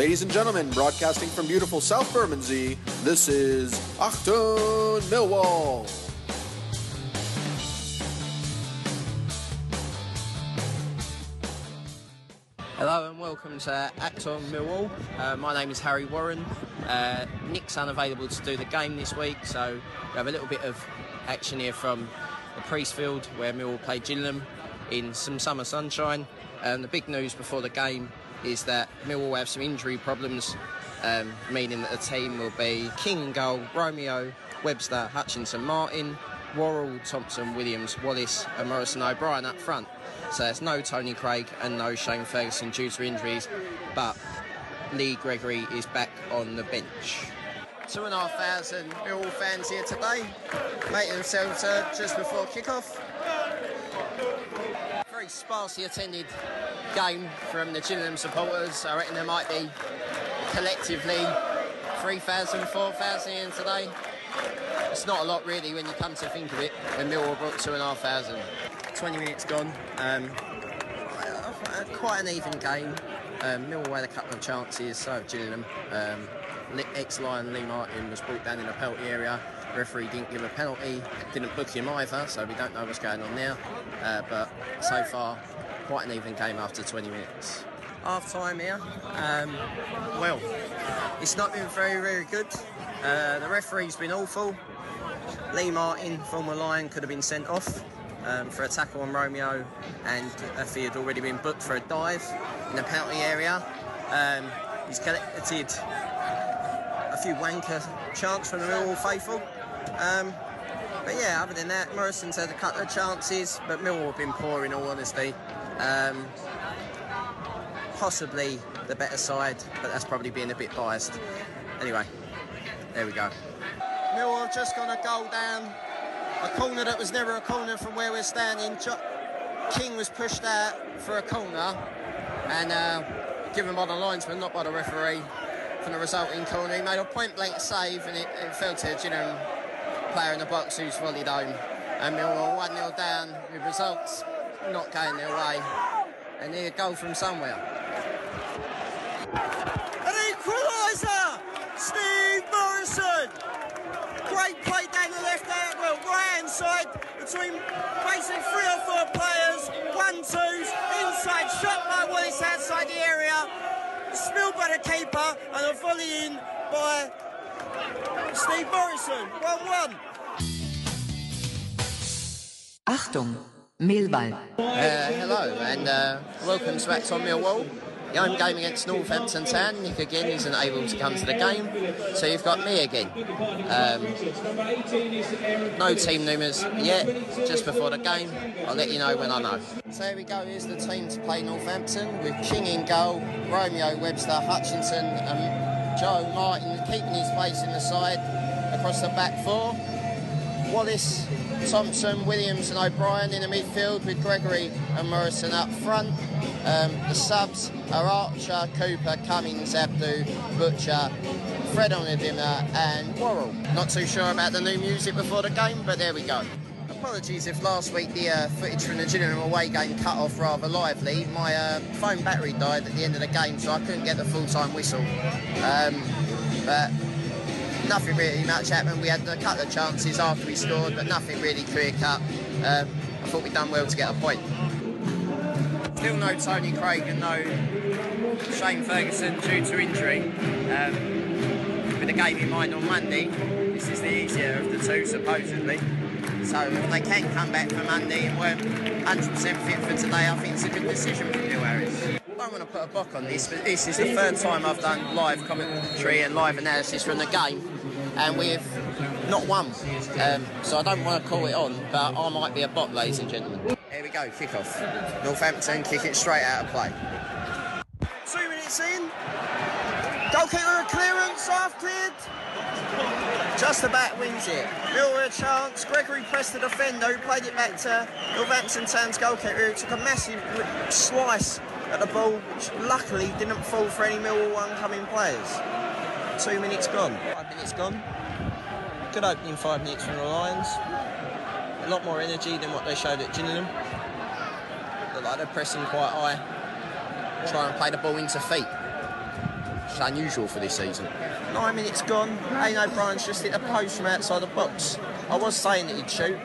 Ladies and gentlemen, broadcasting from beautiful South Bermondsey, this is Achtung Millwall. Hello and welcome to Achtung Millwall. Uh, my name is Harry Warren. Uh, Nick's unavailable to do the game this week, so we have a little bit of action here from the Priestfield where Millwall played Gillingham in some summer sunshine. And the big news before the game is that Millwall have some injury problems, um, meaning that the team will be King in goal, Romeo, Webster, Hutchinson, Martin, Worrall, Thompson, Williams, Wallace, and Morrison O'Brien up front. So there's no Tony Craig and no Shane Ferguson due to injuries, but Lee Gregory is back on the bench. Two and a half thousand Millwall fans here today, making themselves heard just before kick-off. Very sparsely attended game from the Gillingham supporters. I reckon there might be collectively 3,000, 4,000 in today. It's not a lot really when you come to think of it, when Millwall brought two and a half thousand. 20 minutes gone. Um, quite an even game. Um, Millwall had a couple of chances, so Gillingham. Um, ex-Lion Lee Martin was brought down in the penalty area. Referee didn't give a penalty, didn't book him either, so we don't know what's going on now. Uh, but so far, quite an even game after 20 minutes. Half time here. Um, well, it's not been very, very good. Uh, the referee's been awful. Lee Martin, former Lion, could have been sent off um, for a tackle on Romeo, and if he had already been booked for a dive in the penalty area. Um, he's collected a few wanker chants from the Millwall faithful. Um, but yeah, other than that, Morrison's had a couple of chances, but Millwall have been poor in all honesty. Um, possibly the better side, but that's probably being a bit biased. Anyway, there we go. Millwall have just gone a goal down. A corner that was never a corner from where we're standing. King was pushed out for a corner and uh, given by the linesman, not by the referee, from the resulting corner. He made a point blank save and it, it fell to player in the box who's volleyed home. And Millwall 1 0 down with results not going their way. And need a goal from somewhere. An equaliser! Steve Morrison! Great play down the left hand, well, right hand side between basically three or four players. One, twos, inside shot by Wallace outside the area. Spilled by the keeper and a volley in by Steve Morrison. 1 1. Achtung, Millwall. Uh, hello and uh, welcome to Achtung Millwall. The home game against Northampton Town. Nick again isn't able to come to the game, so you've got me again. Um, no team numbers yet, just before the game. I'll let you know when I know. So here we go, here's the team to play Northampton with King in goal, Romeo Webster, Hutchinson, and Joe Martin keeping his place in the side across the back four. Wallace, Thompson, Williams and O'Brien in the midfield with Gregory and Morrison up front. Um, the subs are Archer, Cooper, Cummings, Abdou, Butcher, Fred Onyedinma and Worrall. Not too sure about the new music before the game, but there we go. Apologies if last week the uh, footage from the Gillingham away game cut off rather lively. My uh, phone battery died at the end of the game, so I couldn't get the full-time whistle. Um, but nothing really much happened. We had a couple of chances after we scored, but nothing really clear-cut. Um, I thought we'd done well to get a point. Still no Tony Craig and no Shane Ferguson due to injury. Um, with the game in mind on Monday, this is the easier of the two, supposedly. So if they can come back for Monday and weren't 100% fit for today, I think it's a good decision from Neil Harris. I don't want to put a book on this, but this is the third time I've done live commentary and live analysis from the game, and we've not won. Um, so I don't want to call it on, but I might be a bot, ladies and gentlemen. Here we go, kick-off. Northampton kick it straight out of play. Two minutes in. Goal kicker a clearance, half cleared. Just about wins it. Miller a chance. Gregory pressed the defender who played it back to Northampton Town's goalkeeper who took a massive slice at the ball, which luckily didn't fall for any Millwall oncoming players. Two minutes gone. Five minutes gone. Good opening five minutes from the Lions. A lot more energy than what they showed at Gillingham. Look like they're pressing quite high. Try and play the ball into feet. It's unusual for this season. Nine minutes gone. Aiden O'Brien's just hit a post from outside the box. I was saying that he'd shoot,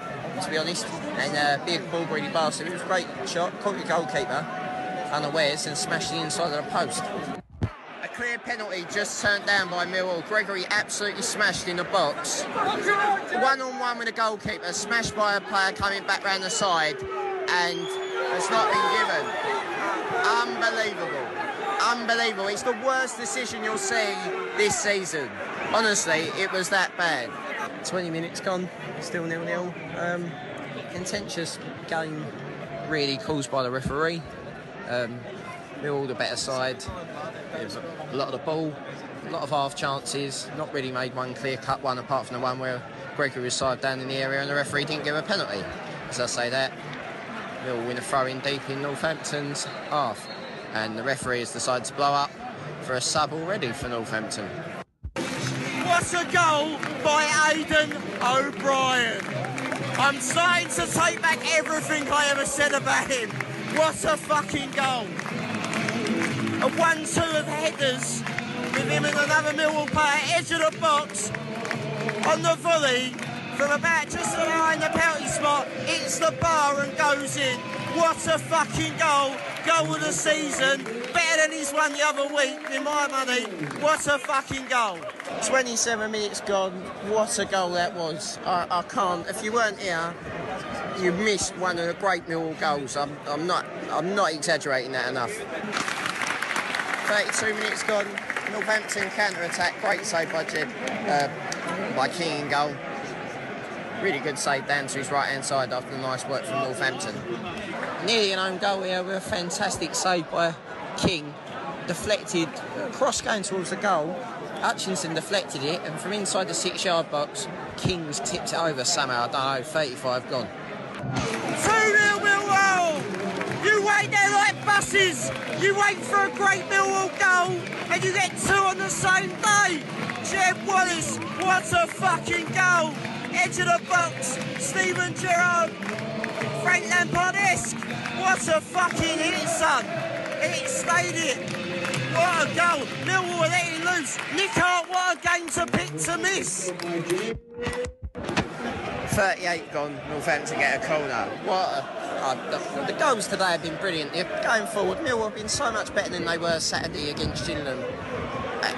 to be honest. And uh, big ball greedy bastard. It was a great shot. Caught the goalkeeper unawares and smashed the inside of the post. A clear penalty just turned down by Millwall. Gregory absolutely smashed in the box. One on one with the goalkeeper, smashed by a player coming back round the side, and it's not been given. Unbelievable. Unbelievable. It's the worst decision you'll see this season. Honestly, it was that bad. 20 minutes gone, still nil nil. Um, contentious game, really caused by the referee. Um, all the better side. A lot of the ball, a lot of half chances. Not really made one clear cut one apart from the one where Gregory was side down in the area and the referee didn't give a penalty. As I say that, Millwall win a throw in deep in Northampton's half, and the referee has decided to blow up for a sub already for Northampton. What a goal by Aiden O'Brien. I'm starting to take back everything I ever said about him. What a fucking goal. A one-two of headers with him and another Millwall player edge of the box on the volley from about just behind the penalty spot. Hits the bar and goes in. What a fucking goal. Goal of the season. Better than his one the other week, in my money. What a fucking goal. 27 minutes gone. What a goal that was. I, I can't. If you weren't here, you missed one of the great Millwall goals. I'm, I'm not. I'm not exaggerating that enough. 32 minutes gone. Northampton counter attack. Great save by Jim, uh, by King in goal. Really good save down to his right hand side after the nice work from Northampton. Nearly an own goal here with a fantastic save by King. Deflected, cross going towards the goal. Hutchinson deflected it, and from inside the six yard box, King's tipped it over somehow. I don't know, 35 gone. 2 0 Millwall! You wait there like buses! You wait for a great Millwall goal and you get two on the same day! Jed Wallace, what a fucking goal! Edge of the box, Steven Gerrard, Frank Lampard-esque. What a fucking hit, son! It stayed it. What a goal! Millwall are letting loose. Nick Hart, what a game to pick to miss! 38 gone. Northampton get a corner. What a, uh, the, the goals today have been brilliant. They're going forward, Millwall have been so much better than they were Saturday against Gillingham. Uh,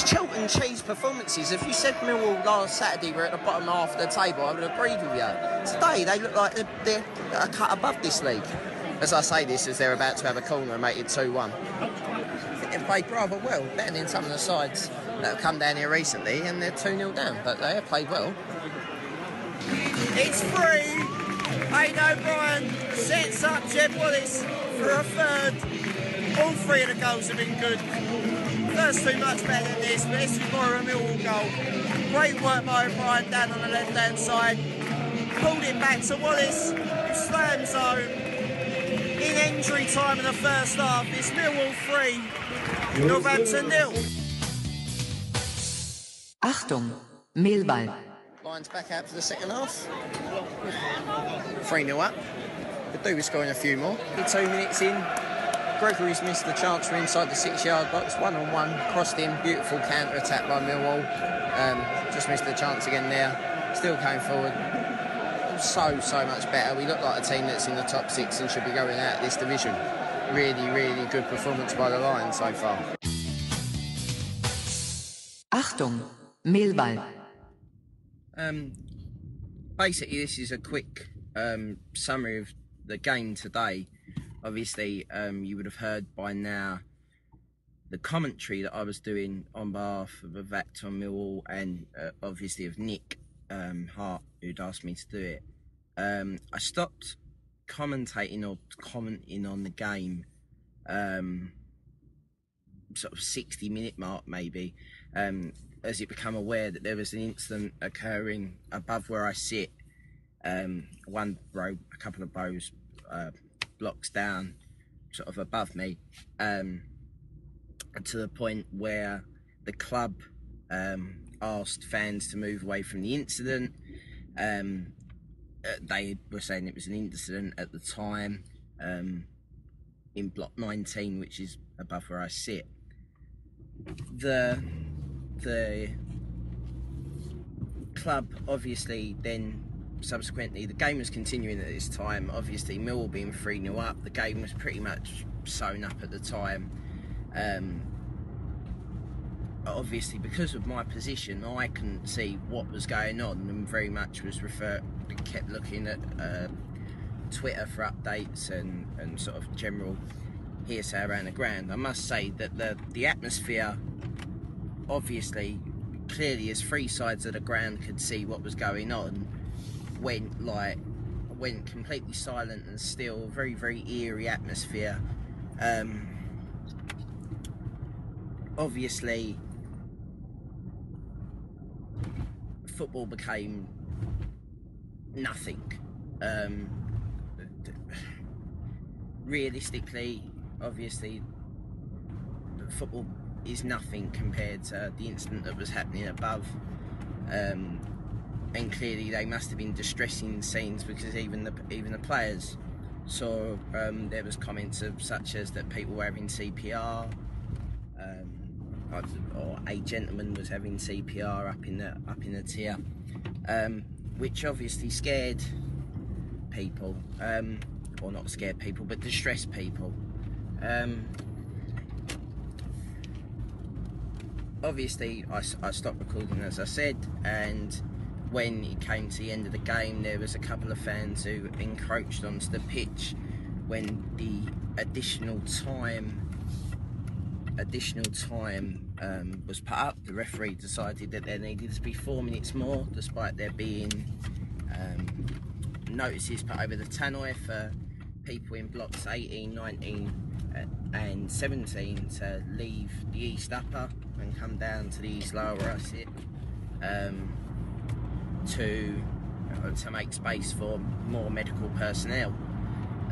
chalk and cheese performances. If you said Millwall last Saturday were at the bottom half of the table, I would agree with you. Today they look like they're, they're a cut above this league. As I say this, as they're about to have a corner and make it 2 1. They've played rather well, better than some of the sides that have come down here recently, and they're 2 0 down, but they have played well. It's free. Aiden O'Brien sets up Jed Wallace for a third. All three of the goals have been good. First two much better than this, but this is more of a Millwall goal. Great work by O'Brien down on the left-hand side. Pulled it back to Wallace, who slams home. In injury time in the first half, it's Millwall 3, Northampton nil. Achtung, Millwall. Lions back out for the second half. 3 0 up. Could do with scoring a few more. Two minutes in. Gregory's missed the chance from inside the six yard box. One on one. Crossed in. Beautiful counter attack by Millwall. Um, just missed the chance again there. Still came forward. So, so much better. We look like a team that's in the top six and should be going out of this division. Really, really good performance by the Lions so far. Achtung, Millwall. Um, basically, this is a quick um, summary of the game today. Obviously, um, you would have heard by now the commentary that I was doing on behalf of Achtung Millwall and uh, obviously of Nick um, Hart, who'd asked me to do it. Um, I stopped commentating or commenting on the game um, sort of 60 minute mark maybe um, as it became aware that there was an incident occurring above where I sit um, one row a couple of rows uh, blocks down sort of above me um, to the point where the club um, asked fans to move away from the incident. Um, uh, they were saying it was an incident at the time um, in block 19 which is above where I sit. The the club obviously then subsequently the game was continuing at this time. Obviously Millwall being 3 0 up the game was pretty much sewn up at the time. Um, obviously because of my position I couldn't see what was going on and very much was referred kept looking at uh, Twitter for updates and, and sort of general hearsay around the ground. I must say that the the atmosphere obviously clearly as three sides of the ground could see what was going on went like went completely silent and still. Very very eerie atmosphere. Um, obviously football became nothing. Um, realistically obviously football is nothing compared to the incident that was happening above. Um, and clearly, they must have been distressing scenes because even the even the players saw um, there was comments of such as that people were having CPR, um, or a gentleman was having CPR up in the up in the tier, um, which obviously scared people, um, or not scared people, but distressed people. Um, obviously I, I, stopped recording as I said and when it came to the end of the game there was a couple of fans who encroached onto the pitch when the additional time additional time um, was put up. The referee decided that there needed to be four minutes more despite there being um, notices put over the tannoy for people in blocks 18 19 uh, and 17 to leave the east upper and come down to the east lower I um, to to make space for more medical personnel.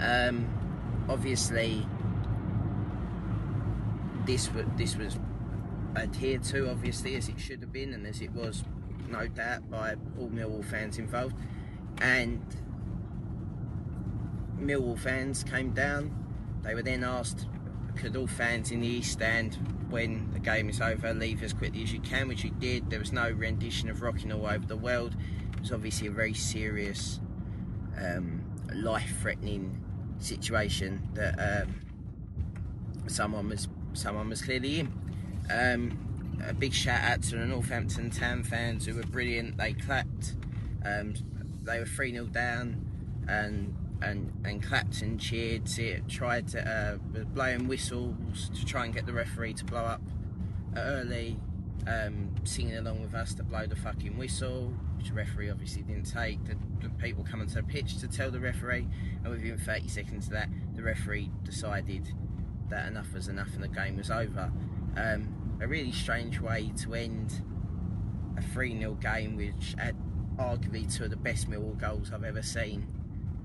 Um, obviously, this was this was adhered to, obviously as it should have been, and as it was, no doubt, by all Millwall fans involved. And Millwall fans came down. They were then asked, could all fans in the East Stand when the game is over, leave as quickly as you can, which you did. There was no rendition of Rocking All Over the World. It was obviously a very serious, um, life-threatening situation that um, someone was someone was clearly in. Um, a big shout out to the Northampton Town fans who were brilliant. They clapped. Um, they were 3 0 down and and, and clapped and cheered, tried to uh, blowing whistles to try and get the referee to blow up early, um, singing along with us to blow the fucking whistle, which the referee obviously didn't take. The, the people coming to the pitch to tell the referee, and within 30 seconds of that, the referee decided that enough was enough and the game was over. Um, a really strange way to end a 3 0 game, which had arguably two of the best Millwall goals I've ever seen.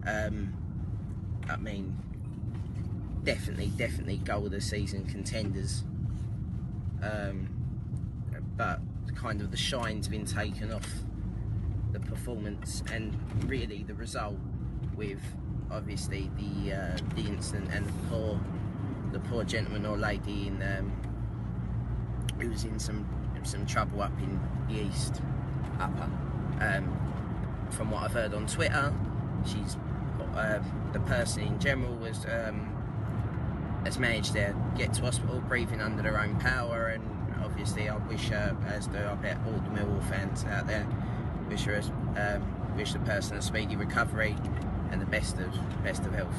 Um, I mean, definitely, definitely goal of the season contenders. Um, but kind of the shine's been taken off the performance and really the result with obviously the uh, the incident and the poor the poor gentleman or lady in um, who was in some some trouble up in the east upper. Um, from what I've heard on Twitter, she's uh, the person in general was um, has managed to get to hospital breathing under their own power, and obviously I wish her, as do I bet all the Millwall fans out there, wish her um, wish the person a speedy recovery and the best of best of health.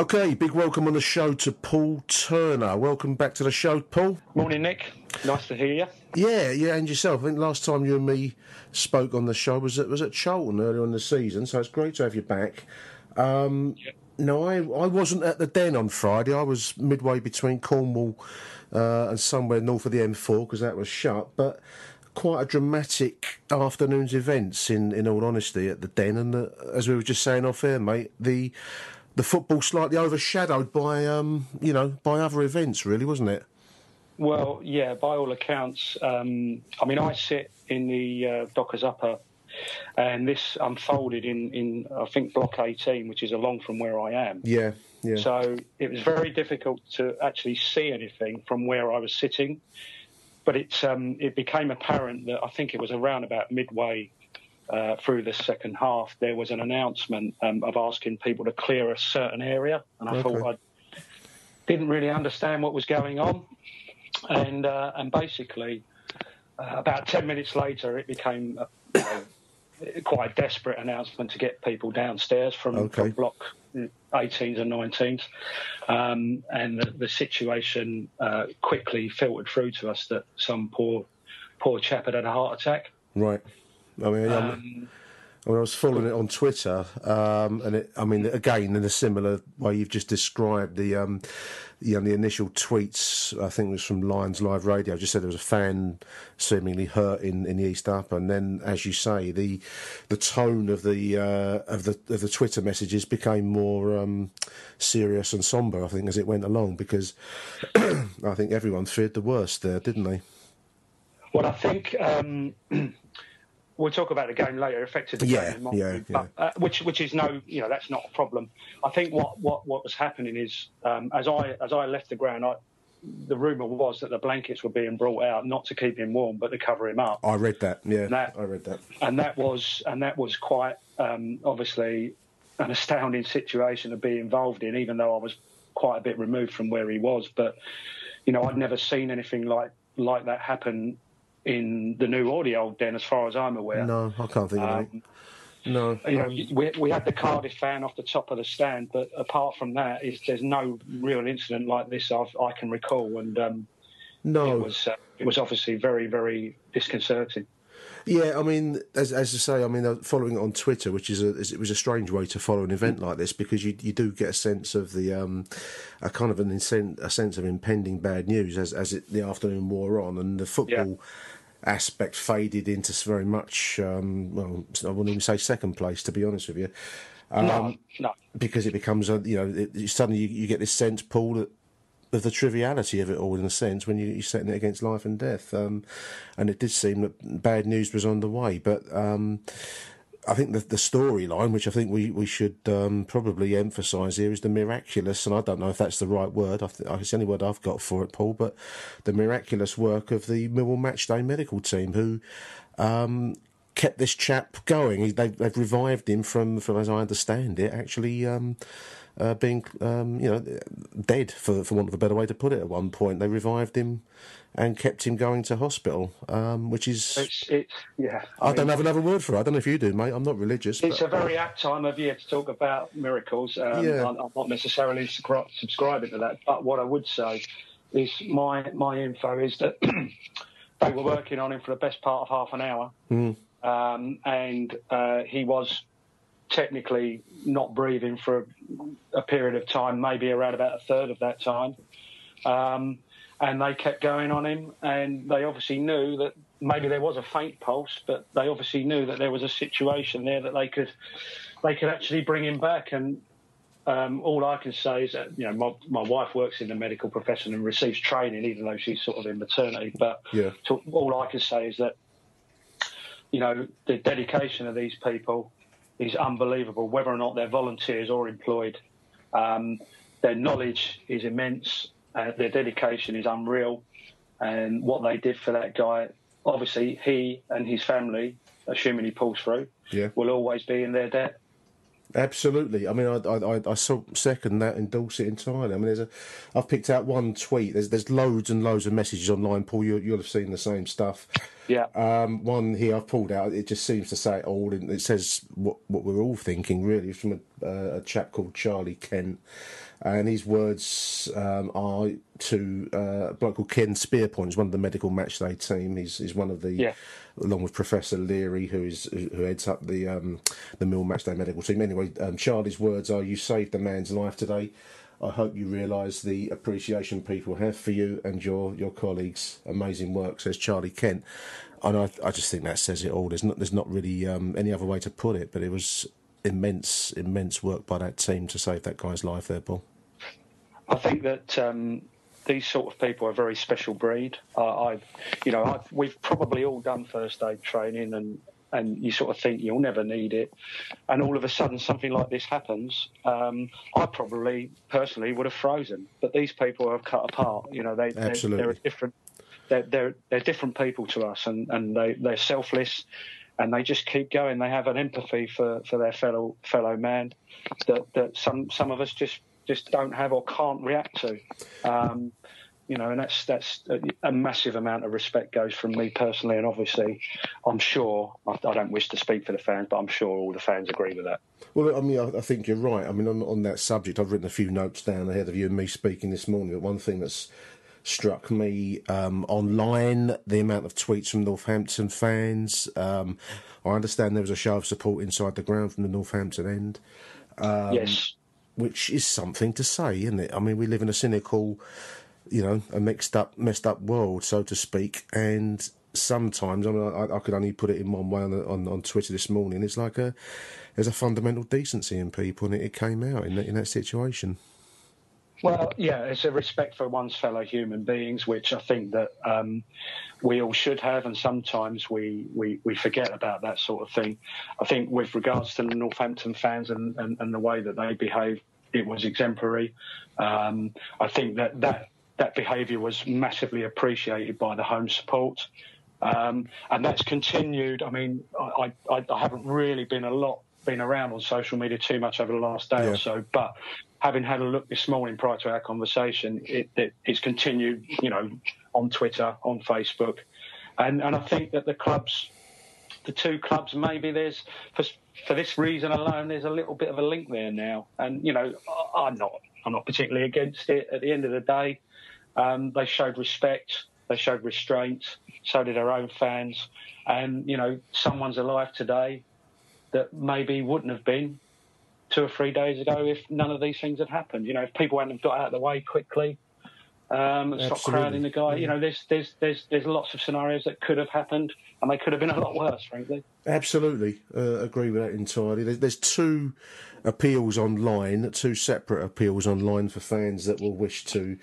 Okay, big welcome on the show to Paul Turner. Welcome back to the show, Paul. Morning, Nick. Nice to hear you. Yeah, yeah, and yourself. I think last time you and me spoke on the show was at, was at Charlton earlier in the season, so it's great to have you back. Um, yeah. No, I, I wasn't at the Den on Friday. I was midway between Cornwall uh, and somewhere north of the M4 because that was shut, but quite a dramatic afternoon's events, in, in all honesty, at the Den. And uh, as we were just saying off air, mate, the the football slightly overshadowed by um, you know by other events, really, wasn't it? Well, yeah, by all accounts. Um, I mean, I sit in the uh, Dockers Upper, and this unfolded in, in I think Block 18, which is along from where I am. Yeah, yeah. So it was very difficult to actually see anything from where I was sitting, but it um, it became apparent that I think it was around about midway uh, through the second half, there was an announcement um, of asking people to clear a certain area, and I okay. thought I didn't really understand what was going on, and uh, and basically, uh, about ten minutes later, it became a, you know, quite a desperate announcement to get people downstairs from, okay. from block 18s and 19s, um, and the, the situation uh, quickly filtered through to us that some poor poor chap had had a heart attack. Right. I mean, um, I, I was following it on Twitter, um, and it, I mean, again, in a similar way you've just described, the um, you know, the initial tweets, I think it was from Lions Live Radio, just said there was a fan seemingly hurt in, in the East Up, and then, as you say, the the tone of the uh, of the of the Twitter messages became more um, serious and somber. I think as it went along, because I think everyone feared the worst there, didn't they? Well, I think. We'll talk about the game later. Affected the yeah, game, yeah, but, yeah. Uh, which which is no, you know, that's not a problem. I think what what what was happening is um, as I as I left the ground, I, the rumor was that the blankets were being brought out not to keep him warm, but to cover him up. I read that. Yeah, that, I read that. And that was and that was quite um, obviously an astounding situation to be involved in, even though I was quite a bit removed from where he was. But you know, I'd never seen anything like like that happen in the new audio den, as far as I'm aware. No, I can't think um, of it. No, you know, we, we had the Cardiff fan off the top of the stand, but apart from that, is there's no real incident like this I've, i can recall, and um, no, it was uh, it was obviously very very disconcerting. Yeah, I mean, as as I say, I mean, uh, following it on Twitter, which is a it was a strange way to follow an event like this because you you do get a sense of the um, a kind of an incent, a sense of impending bad news as as it, the afternoon wore on, and the football. Yeah aspect faded into very much, um, well, I wouldn't even say second place, to be honest with you. Um, no, no. Because it becomes, a, you know, it, suddenly you, you, get this sense, Paul, that, of the triviality of it all, in a sense, when you, are setting it against life and death. Um, and it did seem that bad news was on the way. But um, I think the, the storyline, which I think we, we should um, probably emphasise here, is the miraculous, and I don't know if that's the right word. I it's the only word I've got for it, Paul. But the miraculous work of the Millwall Matchday medical team, who um, kept this chap going. They, have revived him from, from, as I understand it, actually. Um, uh, being, um, you know, dead for for want of a better way to put it. At one point, they revived him and kept him going to hospital, um, which is it's, it's yeah. I, I mean, don't have another word for it. I don't know if you do, mate. I'm not religious. It's but... a very apt time of year to talk about miracles. Um, yeah. I'm, I'm, not necessarily subscribing to that, but what I would say is my my info is that they were working on him for the best part of half an hour, mm. um, and uh, he was technically not breathing for a, a, period of time, maybe around about a third of that time. Um, and they kept going on him, and they obviously knew that maybe there was a faint pulse, but they obviously knew that there was a situation there that they could they could actually bring him back. And um, all I can say is that you know my, my wife works in the medical profession and receives training, even though she's sort of in maternity. But Yeah. to, all I can say is that you know the dedication of these people is unbelievable, whether or not they're volunteers or employed. Um, their knowledge is immense. Uh, their dedication is unreal, and what they did for that guy, obviously, he and his family, assuming he pulls through, Yeah. will always be in their debt. Absolutely. I mean, I I, I, I saw second that endorse it entirely. I mean, there's a, I've picked out one tweet. There's there's loads and loads of messages online. Paul, you, you'll have seen the same stuff. Yeah. Um, one here I've pulled out. It just seems to say it all. It says what what we're all thinking. Really, from a, uh, a chap called Charlie Kent, and his words um, are to uh, a bloke called Ken Spearpoint. He's one of the medical matchday team. He's he's one of the Yeah. along with Professor Leary, who is who heads up the um, the Mill Matchday medical team. Anyway, um, Charlie's words are: "You saved a man's life today. I hope you realise the appreciation people have for you and your your colleagues. Amazing work," says Charlie Kent. And I, I just think that says it all. There's not there's not really um, any other way to put it, but it was immense immense work by that team to save that guy's life there, Paul. I think that um, these sort of people are a very special breed. Uh, I've, you know, I've, we've probably all done first aid training, and and you sort of think you'll never need it, and all of a sudden something like this happens. Um, I probably personally would have frozen, but these people have cut apart. You know, they they're, they're a different. They're, they're they're different people to us, and and they they're selfless. And they just keep going. They have an empathy for, for their fellow fellow man that, that some some of us just just don't have or can't react to. Um, you know, and that's that's a, a massive amount of respect goes from me personally, and obviously, I'm sure I, I don't wish to speak for the fans, but I'm sure all the fans agree with that. Well, I mean, I, I think you're right. I mean, on, on that subject, I've written a few notes down ahead of you and me speaking this morning. But one thing that's struck me um, online, the amount of tweets from Northampton fans. Um, I understand there was a show of support inside the ground from the Northampton end. Um, yes. Which is something to say, isn't it? I mean, we live in a cynical, you know, a mixed up, messed up world, so to speak, and sometimes I mean, I, I could only put it in one way on, on on Twitter this morning. It's like a there's a fundamental decency in people, and it, it came out in that, in that situation. Well, yeah, it's a respect for one's fellow human beings, which I think that um, we all should have, and sometimes we, we, we forget about that sort of thing. I think with regards to the Northampton fans and, and, and the way that they behaved, it was exemplary. Um, I think that that, that behaviour was massively appreciated by the home support. Um, and that's continued. I mean, I, I, I haven't really been a lot been around on social media too much over the last day Yeah. or so, but having had a look this morning prior to our conversation, it, it, it's continued, you know, on Twitter, on Facebook, and and I think that the clubs, the two clubs, maybe there's for for this reason alone, there's a little bit of a link there now, and you know, I'm not I'm not particularly against it. At the end of the day, um, they showed respect, they showed restraint, so did our own fans, and you know, someone's alive today that maybe wouldn't have been two or three days ago if none of these things had happened. You know, if people hadn't got out of the way quickly, um, and stopped crowding the guy. You know, there's there's there's there's lots of scenarios that could have happened, and they could have been a lot worse, frankly. Absolutely, uh, agree with that entirely. There's, there's two appeals online, two separate appeals online for fans that will wish to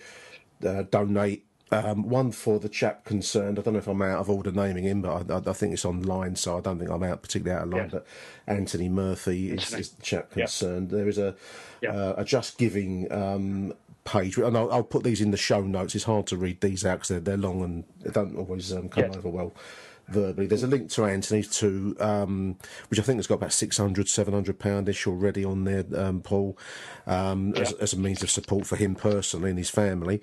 uh, donate. Um, one for the chap concerned. I don't know if I'm out of order naming him, but I, I, I think it's online, so I don't think I'm out particularly out of line. Yeah. But Anthony Murphy is, is the chap concerned. There is a Yeah. uh, a Just Giving um, page, and I'll, I'll put these in the show notes. It's hard to read these out because they're, they're long and they don't always um, come over well verbally. There's a link to Anthony's to um, which I think has got about 600, 700 poundish already on there, um, Paul, um, as, as a means of support for him personally and his family.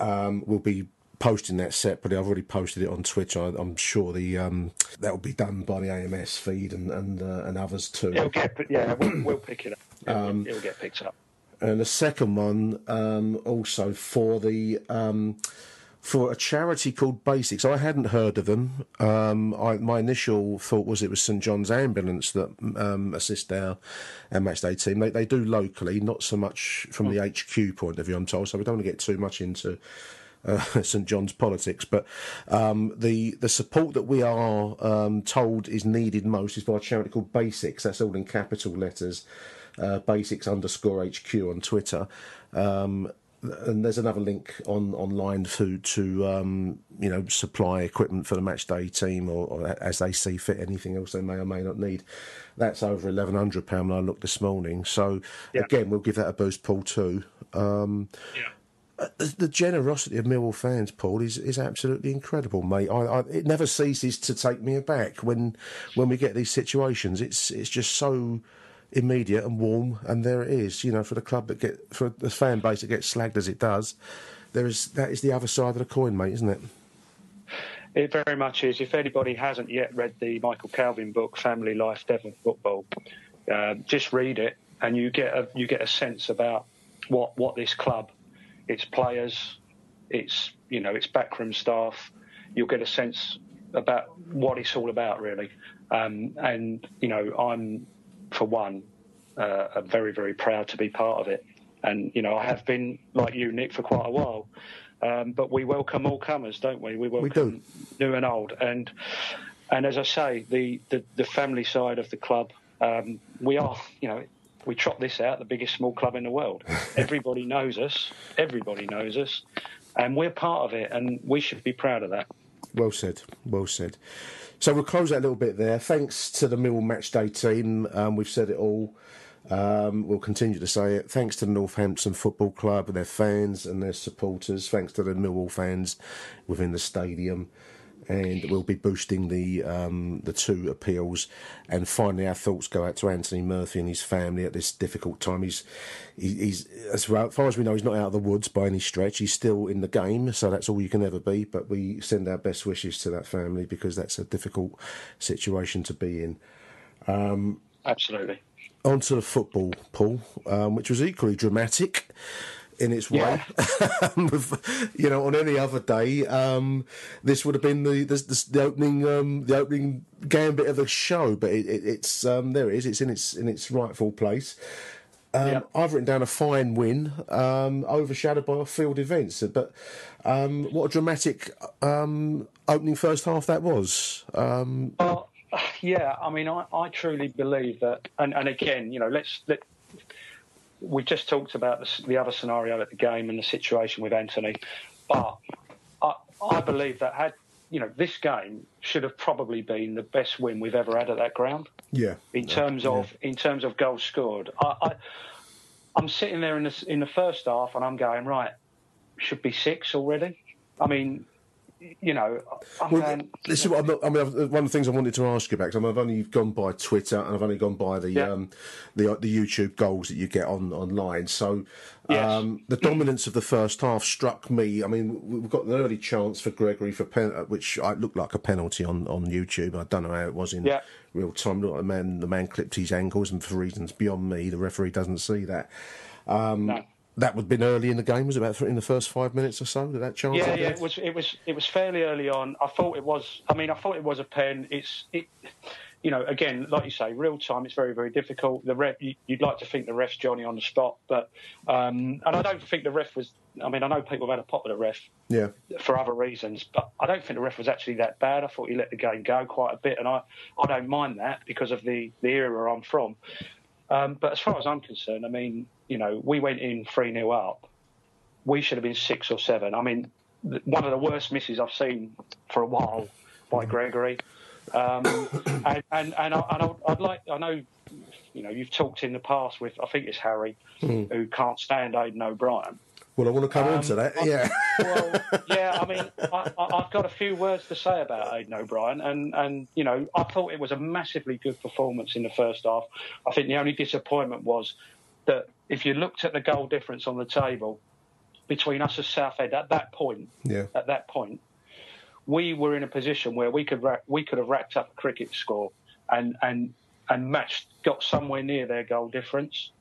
Um, we'll be posting that separately. I've already posted it on Twitch. I, I'm sure the um, that will be done by the AMS feed and and, uh, and others too. It'll get, yeah, we'll, we'll pick it up. It'll, Um, it'll get picked up. and the second one um, also for the um, for a charity called Basics. I hadn't heard of them. Um, I, my initial thought was it was St John's Ambulance that um, assist our, our matchday team. They, they do locally, not so much from the HQ point of view. I'm told, so we don't want to get too much into uh, St John's politics, but um, the the support that we are um, told is needed most is by a charity called Basics. That's all in capital letters. Uh, Basics underscore HQ on Twitter. Um, and there's another link on online to to um, you know supply equipment for the match day team or, or, as they see fit anything else they may or may not need. That's over eleven hundred pound when I looked this morning. So yeah. again, we'll give that a boost, Paul too. Um, yeah. Uh, the, the, generosity of Millwall fans, Paul, is, is absolutely incredible, mate. I, I, it never ceases to take me aback when when we get these situations. It's it's just so immediate and warm, and there it is. You know, for the club that get for the fan base that gets slagged as it does, there is that is the other side of the coin, mate, isn't it? It very much is. If anybody hasn't yet read the Michael Calvin book, Family Life, Death and Football, uh, just read it, and you get a you get a sense about what what this club, its players, its you know its backroom staff. You'll get a sense about what it's all about, really. Um, and you know, I'm for one, uh, I'm very, very proud to be part of it. And, you know, I have been, like you, Nick, for quite a while. Um, but we welcome all comers, don't we? We welcome we new and old. And and as I say, the, the, the family side of the club, um, we are, you know, we trot this out, the biggest small club in the world. everybody knows us. Everybody knows us. And we're part of it, and we should be proud of that. Well said. Well said. So we'll close that a little bit there. Thanks to the Mill Matchday team. Um, we've said it all. Um, we'll continue to say it. Thanks to the Northampton Football Club and their fans and their supporters. Thanks to the Millwall fans within the stadium and we'll be boosting the um, the two appeals. And finally, our thoughts go out to Anthony Murphy and his family at this difficult time. He's he's as far as we know, he's not out of the woods by any stretch. He's still in the game, so that's all you can ever be. But we send our best wishes to that family because that's a difficult situation to be in. Um, Absolutely. On to the football, Paul, um, which was equally dramatic in its way. Yeah. you know, on any other day, um, this would have been the the, the opening um, the opening gambit of the show. But it, it, it's um, there it is. It's in its in its rightful place. Um, yep. I've written down a fine win, um, overshadowed by a field events. But um, what a dramatic opening first half that was. well, yeah, I mean, I, I truly believe that, and, and again, you know, let's let we just talked about the, the, other scenario at the game and the situation with Anthony, but I, I, believe that had you know this game should have probably been the best win we've ever had at that ground. Yeah. In terms yeah. of in terms of goals scored, I, I I'm sitting there in the in the first half and I'm going right, should be six already. I mean, you know, well, um, this is what I'm not, I mean, one of the things I wanted to ask you about. Cause I've only gone by Twitter and I've only gone by the yeah. um, the the YouTube goals that you get on online. So yes. um, the dominance of the first half struck me. I mean, we've got an early chance for Gregory for pen, which I looked like a penalty on, on YouTube. I don't know how it was in yeah. real time. Look, the man the man clipped his ankles, and for reasons beyond me, the referee doesn't see that. Um, no that would have been early in the game. Was it about in the first five minutes or so? Did that chance? Yeah, yeah. It was. It was. It was fairly early on. I thought it was. I mean, I thought it was a pen. It's. It. You know, again, like you say, real time. It's very, very difficult. The ref. You, would like to think the ref's Johnny on the spot, but um, and I don't think the ref was. I mean, I know people have had a pop at the ref. Yeah. For other reasons, but I don't think the ref was actually that bad. I thought he let the game go quite a bit, and I, I don't mind that because of the the era I'm from. Um, but as far as I'm concerned, I mean, you know, we went in 3 0 up. We should have been six or seven. I mean, one of the worst misses I've seen for a while by Gregory. Um, and and, and, I, would like, I know, you know, you've talked in the past with, I think it's Harry, mm. who can't stand Aiden O'Brien. Well, I want to come um, on to that. Yeah. well, yeah. I mean, I, have got a few words to say about Aiden O'Brien, and and you know, I thought it was a massively good performance in the first half. I think the only disappointment was that if you looked at the goal difference on the table between us as Southend at that point, yeah. at that point, we were in a position where we could we could have racked up a cricket score and and and matched got somewhere near their goal difference.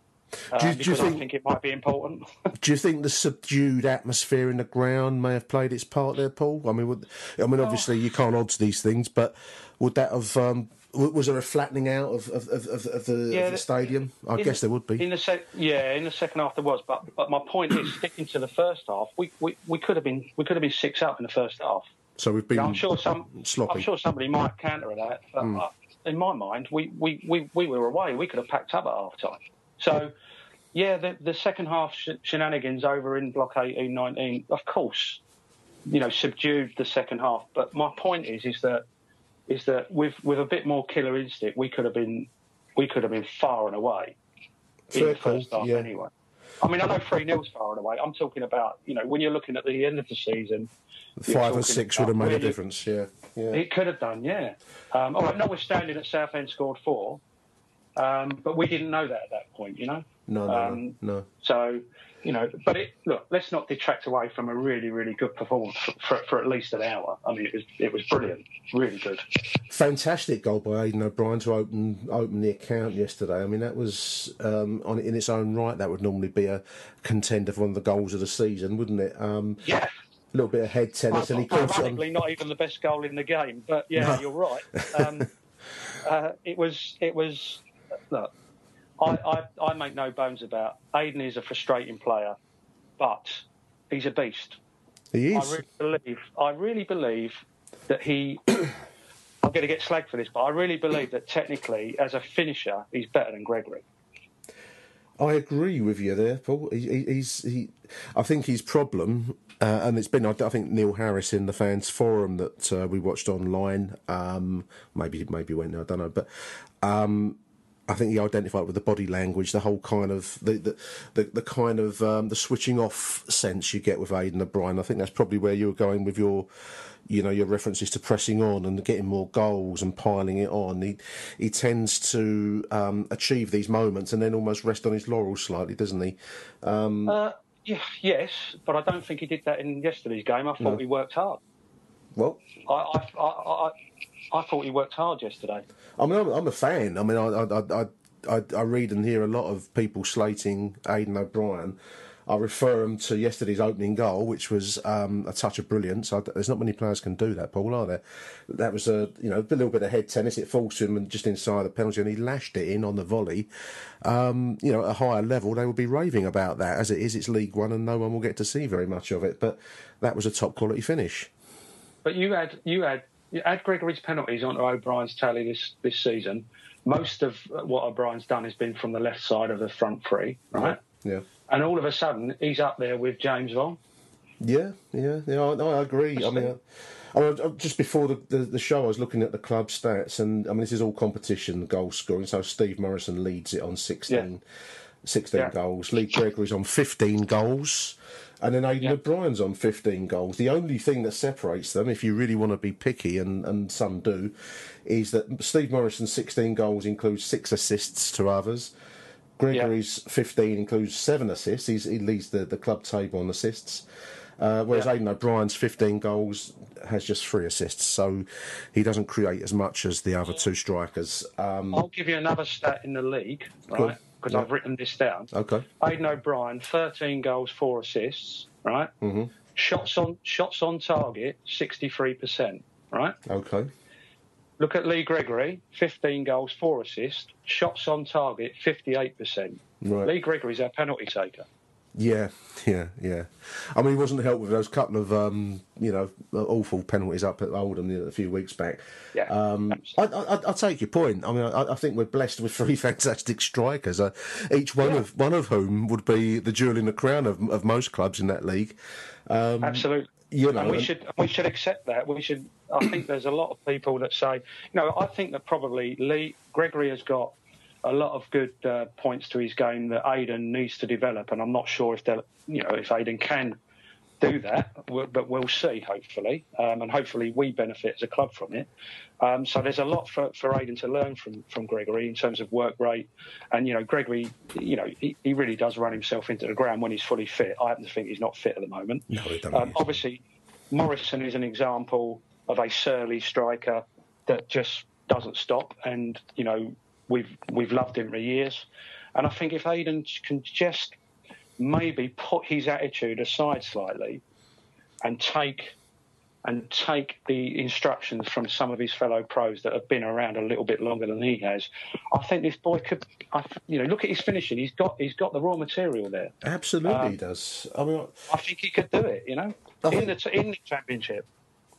Uh, do, do you think, I think it might be important. do you think the subdued atmosphere in the ground may have played its part there, Paul? I mean, would, I mean, obviously you can't odds these things, but would that have um, was there a flattening out of of, of, of, the, Yeah, of the stadium? I guess the- there would be. In the sec- yeah, in the second half there was, but but my point is, sticking to the first half, we, we, we could have been we could have been six up in the first half. So we've been I'm sure some sloppy. I'm sure somebody might counter that, Mm. in my mind, we, we, we, we were away. We could have packed up at half time. So, yeah, the, the second half sh- shenanigans over in block 18, 19, of course, you know, subdued the second half. But my point is, is that is that with with a bit more killer instinct, we could have been we could have been far and away in Fair the first half yeah. anyway. I mean, I know three 0 far and away. I'm talking about you know when you're looking at the end of the season. Five or six would have made a difference. Yeah, yeah. it could have done, yeah. Um, all right, notwithstanding that Southend scored four, um, but we didn't know that at that point, you know. No, no, Um, no, no. So, you know, but it, look, let's not detract away from a really, really good performance for, for, for at least an hour. I mean, it was it was brilliant, really good. Fantastic goal by Aiden O'Brien to open open the account yesterday. I mean, that was um, on in its own right. That would normally be a contender for one of the goals of the season, wouldn't it? Um, Yeah. A little bit of head tennis, and he caught it on. Not even the best goal in the game, but yeah, No. you're right. Um, uh, it was it was look. I, I, I make no bones about Aiden is a frustrating player, but he's a beast. He I is. really believe. I really believe that he. I'm going to get slagged for this, but I really believe that technically, as a finisher, he's better than Gregory. I agree with you there, Paul. He, he, he's he. I think his problem, uh, and it's been I, I think Neil Harris in the fans forum that uh, we watched online. Um, maybe maybe went there, I don't know, but. Um, I think he identified with the body language, the whole kind of the the, the, the kind of um, the switching off sense you get with Aiden O'Brien. I think that's probably where you were going with your, you know, your references to pressing on and getting more goals and piling it on. He he tends to um, achieve these moments and then almost rest on his laurels slightly, doesn't he? Um, Uh, yeah, yes, but I don't think he did that in yesterday's game. I thought No. he worked hard. well, I, I, I, I, thought he worked hard yesterday. I mean, I'm, I'm a fan. I mean, I, I, I, I, I read and hear a lot of people slating Aiden O'Brien. I refer him to yesterday's opening goal, which was um, a touch of brilliance. I, there's not many players can do that, Paul, are there? That was a you know a little bit of head tennis. It falls to him and just inside the penalty, and he lashed it in on the volley. Um, you know, at a higher level, they would be raving about that. As it is, it's League One, and no one will get to see very much of it. But that was a top quality finish. But you had you had add Gregory's penalties onto O'Brien's tally this this season. Most of what O'Brien's done has been from the left side of the front three, right? Yeah. And all of a sudden, he's up there with James Vaughan. Yeah, yeah, yeah. I, I agree. I mean, I, I, just before the, the, the show, I was looking at the club stats, and I mean, this is all competition goal scoring. So Steve Morrison leads it on 16, 16 Yeah. goals. Lee Gregory's on 15 goals. And then Aiden O'Brien's on 15 goals. The only thing that separates them, if you really want to be picky, and, and some do, is that Steve Morrison's 16 goals includes six assists to others. Gregory's 15 includes seven assists. He's, he leads the, the club table on assists. Uh, whereas Aiden O'Brien's 15 goals has just three assists, so he doesn't create as much as the other two strikers. Um, I'll give you another stat in the league, right? Because Yeah. I've written this down. okay. Aiden O'Brien, 13 goals, four assists, right? Mm-hmm. Shots on shots on target, 63%, right? Okay. Look at Lee Gregory, 15 goals, four assists. Shots on target, 58%. Right. Lee Gregory's our penalty taker. Yeah, yeah, yeah. I mean, he wasn't helped with those couple of, um, you know, awful penalties up at Oldham a few weeks back. Yeah, Um, I, I, I take your point. I mean, I, I think we're blessed with three fantastic strikers, uh, each one of one of whom would be the jewel in the crown of, of most clubs in that league. Um, Absolutely. You know, and we and- should we should accept that. We should. I think there's a lot of people that say, you know, I think that probably Lee Gregory has got a lot of good uh, points to his game that Aiden needs to develop, and I'm not sure if they'll, you know, if Aiden can do that, but we'll see. Hopefully, um, and hopefully we benefit as a club from it. Um, so there's a lot for, for Aiden to learn from from Gregory in terms of work rate, and you know, Gregory, you know, he, he really does run himself into the ground when he's fully fit. I happen to think he's not fit at the moment. No. Um, obviously, Morrison is an example of a surly striker that just doesn't stop, and you know we've we've loved him for years. And I think if Aiden can just maybe put his attitude aside slightly and take and take the instructions from some of his fellow pros that have been around a little bit longer than he has, I think this boy could. I, you know, look at his finishing. He's got he's got the raw material there. Absolutely, Um, he does. I mean, I think he could do it. You know, I in think- the in the championship.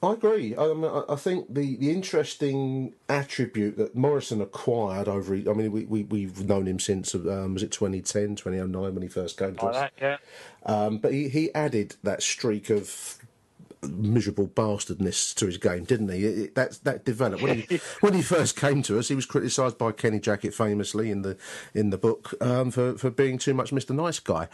I agree. I, mean, I- I think the, the interesting attribute that Morrison acquired over, I mean, we, we, we've known him since, um, was it 2010, 2009 when he first came to Like us? that, yeah. Um, but he, he added that streak of miserable bastardness to his game, didn't he? It, that that developed when he when he first came to us. He was criticised by Kenny Jackett famously in the in the book um, for for being too much Mr. Nice Guy.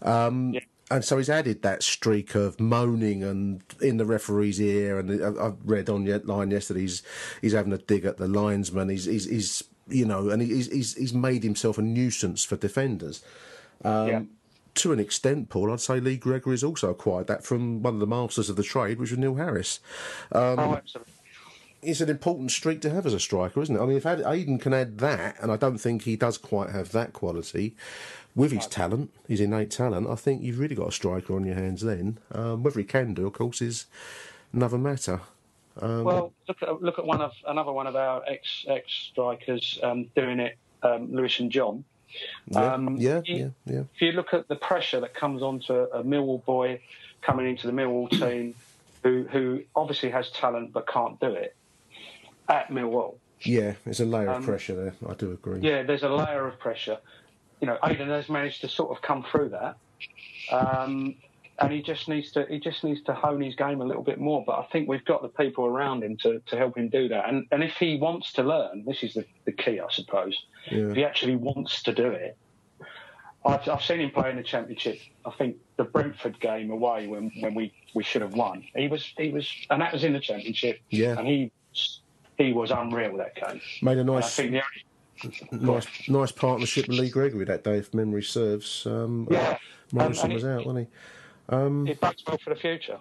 Um, And so he's added that streak of moaning and in the referee's ear. And I- I've read on yet line yesterday he's he's having a dig at the linesman. He's he's, he's you know, and he's he's he's made himself a nuisance for defenders. Um, Yeah. To an extent, Paul, I'd say Lee Gregory's also acquired that from one of the masters of the trade, which was Neil Harris. Um, oh, absolutely. it's an important streak to have as a striker, isn't it? I mean, if Aiden can add that, and I don't think he does quite have that quality, with his talent, his innate talent, I think you've really got a striker on your hands then. Um, whether he can do, of course, is another matter. Um, Well, look at look at one of another one of our ex ex strikers um, doing it, um, Lewis and John. yeah, um, yeah, yeah, yeah. If you look at the pressure that comes onto a Millwall boy coming into the Millwall team, who who obviously has talent but can't do it at Millwall. Yeah, there's a layer of Um, pressure there. I do agree. Yeah, there's a layer of pressure. You know, Aiden has managed to sort of come through that, um, and he just needs to he just needs to hone his game a little bit more. But I think we've got the people around him to, to help him do that. And and if he wants to learn, this is the, the key, I suppose. Yeah. If he actually wants to do it, I've, I've seen him play in the championship. I think the Brentford game away when, when we, we should have won. He was he was, and that was in the championship. Yeah. and he he was unreal that game. Made a And I nice, think the only nice, nice partnership with Lee Gregory that day, if memory serves. Um, Yeah. Morrison Um, was it- out, wasn't he? Um, it bodes well for the future.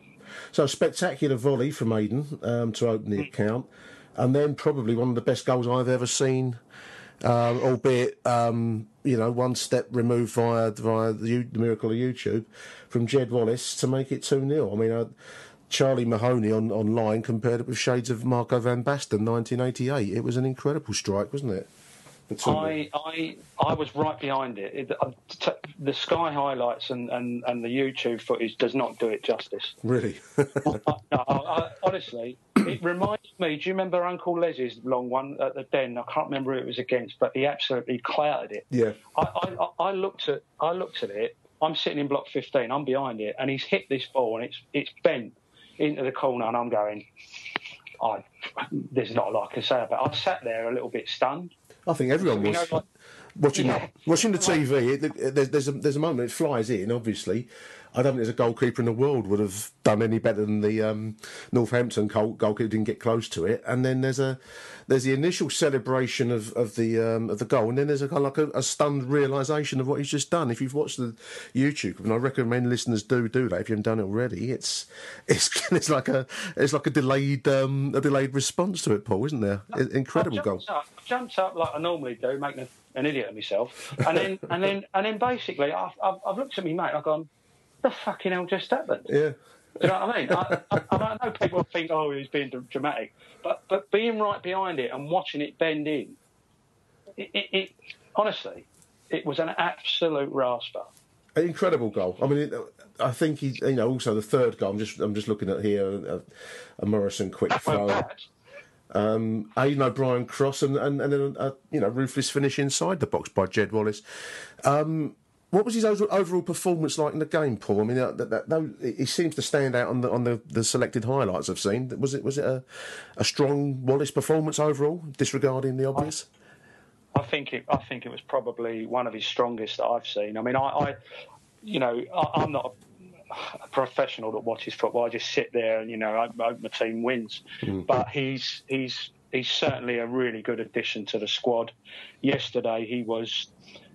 So a spectacular volley from Aiden um, to open Hmm. the account, and then probably one of the best goals I've ever seen, um, albeit um, you know one step removed via via the, the miracle of YouTube from Jed Wallace to make it two 0 I mean. Uh, Charlie Mahoney on online compared it with shades of Marco van Basten, 1988. It was an incredible strike, wasn't it? I, I, I was right behind it. it uh, t- the Sky highlights and, and, and the YouTube footage does not do it justice. really. No, I, I, honestly, it reminds me. Do you remember Uncle Les's long one at the Den? I can't remember who it was against, but he absolutely clouted it. yeah. I, I, I looked at I looked at it. I'm sitting in block 15. I'm behind it, and he's hit this ball, and it's it's bent into the corner, and I'm going. I, there's not a lot I can say about. it. I sat there a little bit stunned. I think everyone was know, like- watching Yeah. watching the TV. It, it, there's, there's a there's a moment it flies in. Obviously, I don't think there's a goalkeeper in the world would have done any better than the um, Northampton goal, goalkeeper. Didn't get close to it, and then there's a there's the initial celebration of of the um, of the goal, and then there's a kind of like a, a stunned realization of what he's just done. If you've watched the YouTube, and I recommend listeners do do that if you haven't done it already. It's it's it's like a it's like a delayed um, a delayed response to it, Paul, isn't there? Incredible goal. Up, I jumped up like I normally do, making a, an idiot of myself, and then and then and then basically I've, I've, I've looked at me mate. I've gone, the fucking hell just happened. Yeah. Do you know what I mean? I, I, I know people think, oh, he's being dramatic, but but being right behind it and watching it bend in, it, it, it honestly, it was an absolute rasper. An incredible goal. I mean, I think he, you know, also the third goal. I'm just, I'm just looking at here a, a Morrison quick throw. Um, Aiden O'Brien cross and and, and then a, you know ruthless finish inside the box by Jed Wallace. Um, what was his overall, performance like in the game, Paul? I mean, that, that, that, he seems to stand out on the on the, the selected highlights I've seen. Was it was it a, a strong Wallace performance overall, disregarding the obvious? I think it. I think it was probably one of his strongest that I've seen. I mean, I, I you know, I, I'm not a, a professional that watches football. I just sit there and you know, I, I hope my team wins. Mm. But he's he's he's certainly a really good addition to the squad. Yesterday he was,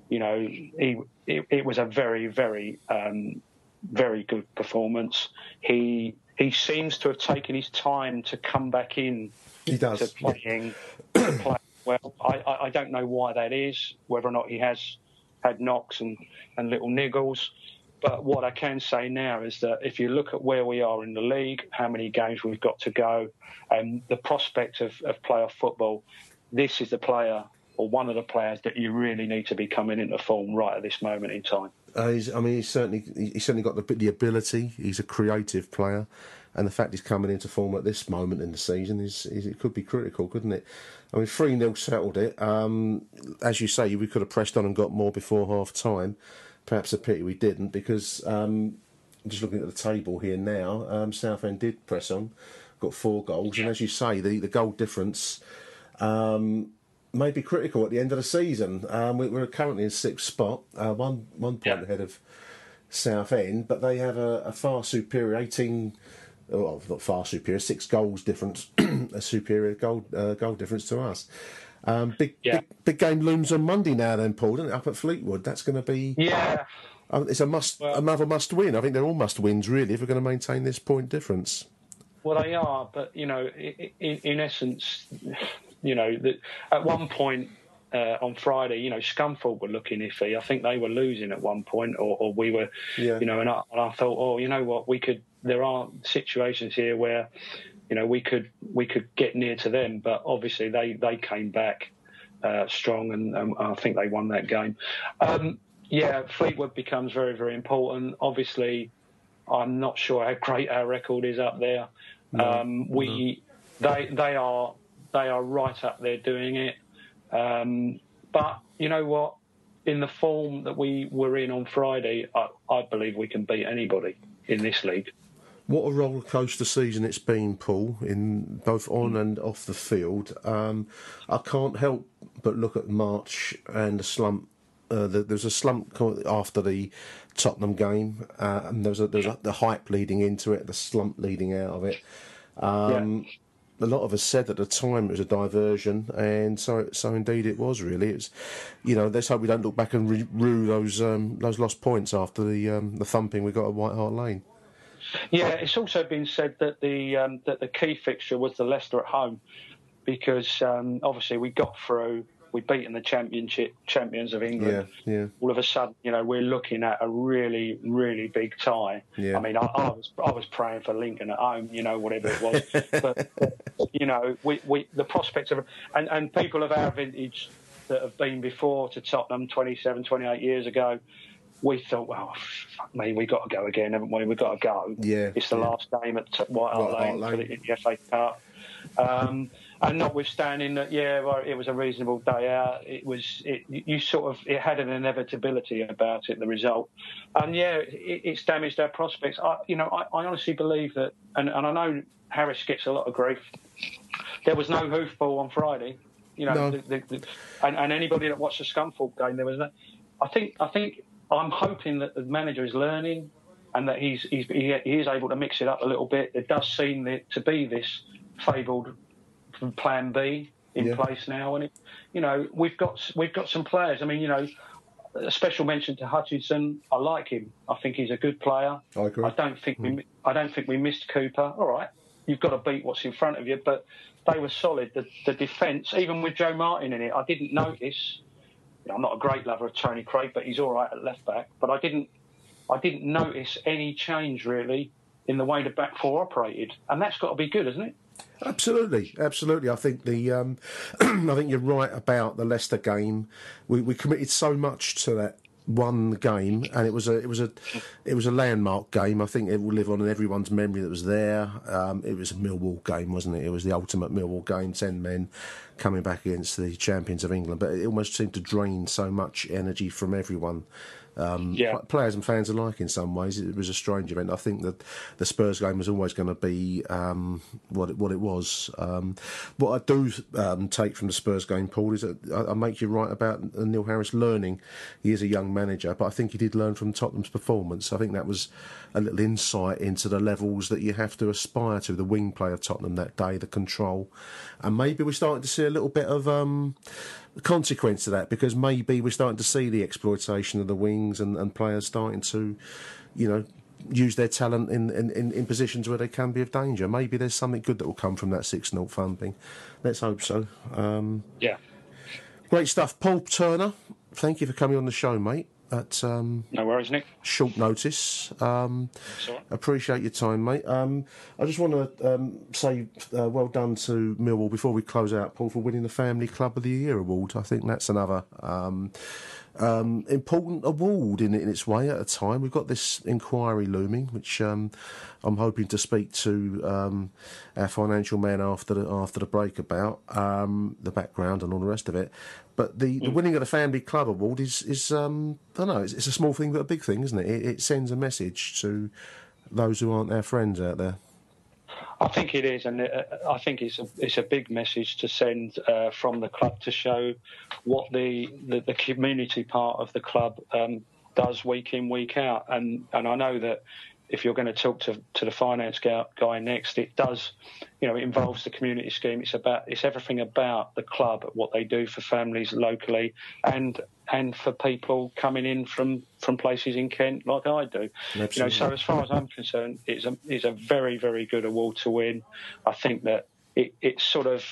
you know, he it, it was a very very um, very good performance. He he seems to have taken his time to come back in He does. to playing, to play well. I, I, I don't know why that is, whether or not he has had knocks and, and little niggles. But what I can say now is that if you look at where we are in the league, how many games we've got to go, and the prospect of, of playoff football, this is the player or one of the players that you really need to be coming into form right at this moment in time. Uh, he's, I mean, he's certainly he's certainly got the the ability. He's a creative player, and the fact he's coming into form at this moment in the season is, is it could be critical, couldn't it? I mean, three 0 settled it. Um, as you say, we could have pressed on and got more before half time. Perhaps a pity we didn't because um, just looking at the table here now, um, Southend did press on, got four goals, and as you say, the the goal difference. Um, may be critical at the end of the season. Um, we, are currently in sixth spot, uh, one one point yeah. ahead of Southend, but they have a, a far superior eighteen. Well, not far superior, six goals difference, a superior goal uh, goal difference to us. Um, big, yeah. big big game looms on Monday now. Then Paul, it? Up at Fleetwood, that's going to be yeah. Uh, it's a must, well, another must win. I think they're all must wins really if we're going to maintain this point difference. Well, they are, but you know, in, in essence, you know, that at one point uh, on Friday, you know, Scunthorpe were looking iffy. I think they were losing at one point, or, or we were, yeah. you know, and I, and I, thought, oh, you know what, we could. There are situations here where, you know, we could we could get near to them, but obviously they they came back uh, strong, and, and, I think they won that game. Um, yeah, Fleetwood becomes very very important. Obviously, I'm not sure how great our record is up there. No, um, we no. they they are they are right up there doing it. Um, but you know what? In the form that we were in on Friday, I, I believe we can beat anybody in this league. What a roller coaster season it's been, Paul, in both on and off the field. Um, I can't help but look at March and the slump. Uh, the, there was a slump after the Tottenham game, uh, and there was, a, there was a, the hype leading into it, the slump leading out of it. Um, yeah a lot of us said at the time it was a diversion, and so so indeed it was. Really, it's you know let's hope we don't look back and re- rue those um, those lost points after the um, the thumping we got at White Hart Lane. Yeah, it's also been said that the um, that the key fixture was the Leicester at home, because um, obviously we got through we've beaten the championship champions of England. Yeah, yeah. All of a sudden, you know, we're looking at a really, really big tie. Yeah. I mean, I, I was I was praying for Lincoln at home, you know, whatever it was. but, you know, we, we the prospects of and, and people of our vintage that have been before to Tottenham 27, 28 years ago. We thought, well, fuck me, we've got to go again, haven't we? We've got to go. Yeah, it's the yeah. last game at White Hart Lane, Lane for the, the FA Cup. Um, and notwithstanding that, yeah, well, it was a reasonable day out. It was, it, you sort of, it had an inevitability about it, the result, and yeah, it, it's damaged our prospects. I, you know, I, I honestly believe that, and, and I know Harris gets a lot of grief. There was no hoofball on Friday, you know, no. the, the, the, and, and, anybody that watched the Scunthorpe game, there was no. I think, I think, I'm hoping that the manager is learning, and that he's, he's he, he is able to mix it up a little bit. There does seem to be this fabled Plan B in yeah. place now, and it, you know we've got we've got some players. I mean, you know, a special mention to Hutchinson. I like him. I think he's a good player. I agree. I don't think mm. we I don't think we missed Cooper. All right, you've got to beat what's in front of you, but they were solid. The, the defence, even with Joe Martin in it, I didn't notice. You know, I'm not a great lover of Tony Craig, but he's all right at left back. But I didn't I didn't notice any change really in the way the back four operated, and that's got to be good, isn't it? Absolutely, absolutely. I think the um, I think you're right about the Leicester game. We we committed so much to that one game, and it was a it was a it was a landmark game. I think it will live on in everyone's memory that was there. Um, it was a Millwall game, wasn't it? It was the ultimate Millwall game. Ten men coming back against the champions of England, but it almost seemed to drain so much energy from everyone um, yeah. players and fans alike in some ways. It was a strange event. I think that the Spurs game was always going to be um, what it, what it was. Um, what I do um, take from the Spurs game, Paul, is that I, I, make you right about Neil Harris learning. He is a young manager, but I think he did learn from Tottenham's performance. I think that was a little insight into the levels that you have to aspire to. The wing play of Tottenham that day, the control, and maybe we're starting to see a little bit of um, consequence of that because maybe we're starting to see the exploitation of the wings and, and players starting to, you know, use their talent in, in, in, positions where they can be of danger. Maybe there's something good that will come from that 6 0 thumping. Let's hope so. Um, yeah. Great stuff. Paul Turner, thank you for coming on the show, mate. At um, no worries, Nick. Short notice. Um, appreciate your time, mate. Um, I just want to um, say uh, well done to Millwall before we close out, Paul, for winning the Family Club of the Year award. I think that's another um, important award in, in its way at a time. We've got this inquiry looming, which um, I'm hoping to speak to um, our financial man after the, after the break about um, the background and all the rest of it. But the, the winning of the Family Club Award is, is um, I don't know, it's, it's a small thing but a big thing, isn't it? it? It sends a message to those who aren't our friends out there. I think it is, and uh, I think it's a, it's a big message to send uh, from the club to show what the, the, the community part of the club um, does week in week out, and and I know that if you're going to talk to, to the finance guy next, it does, you know, it involves the community scheme. It's about it's everything about the club, what they do for families locally, and and for people coming in from, from places in Kent like I do. Absolutely. You know, so as far as I'm concerned, it's a it's a very very good award to win. I think that it, it's sort of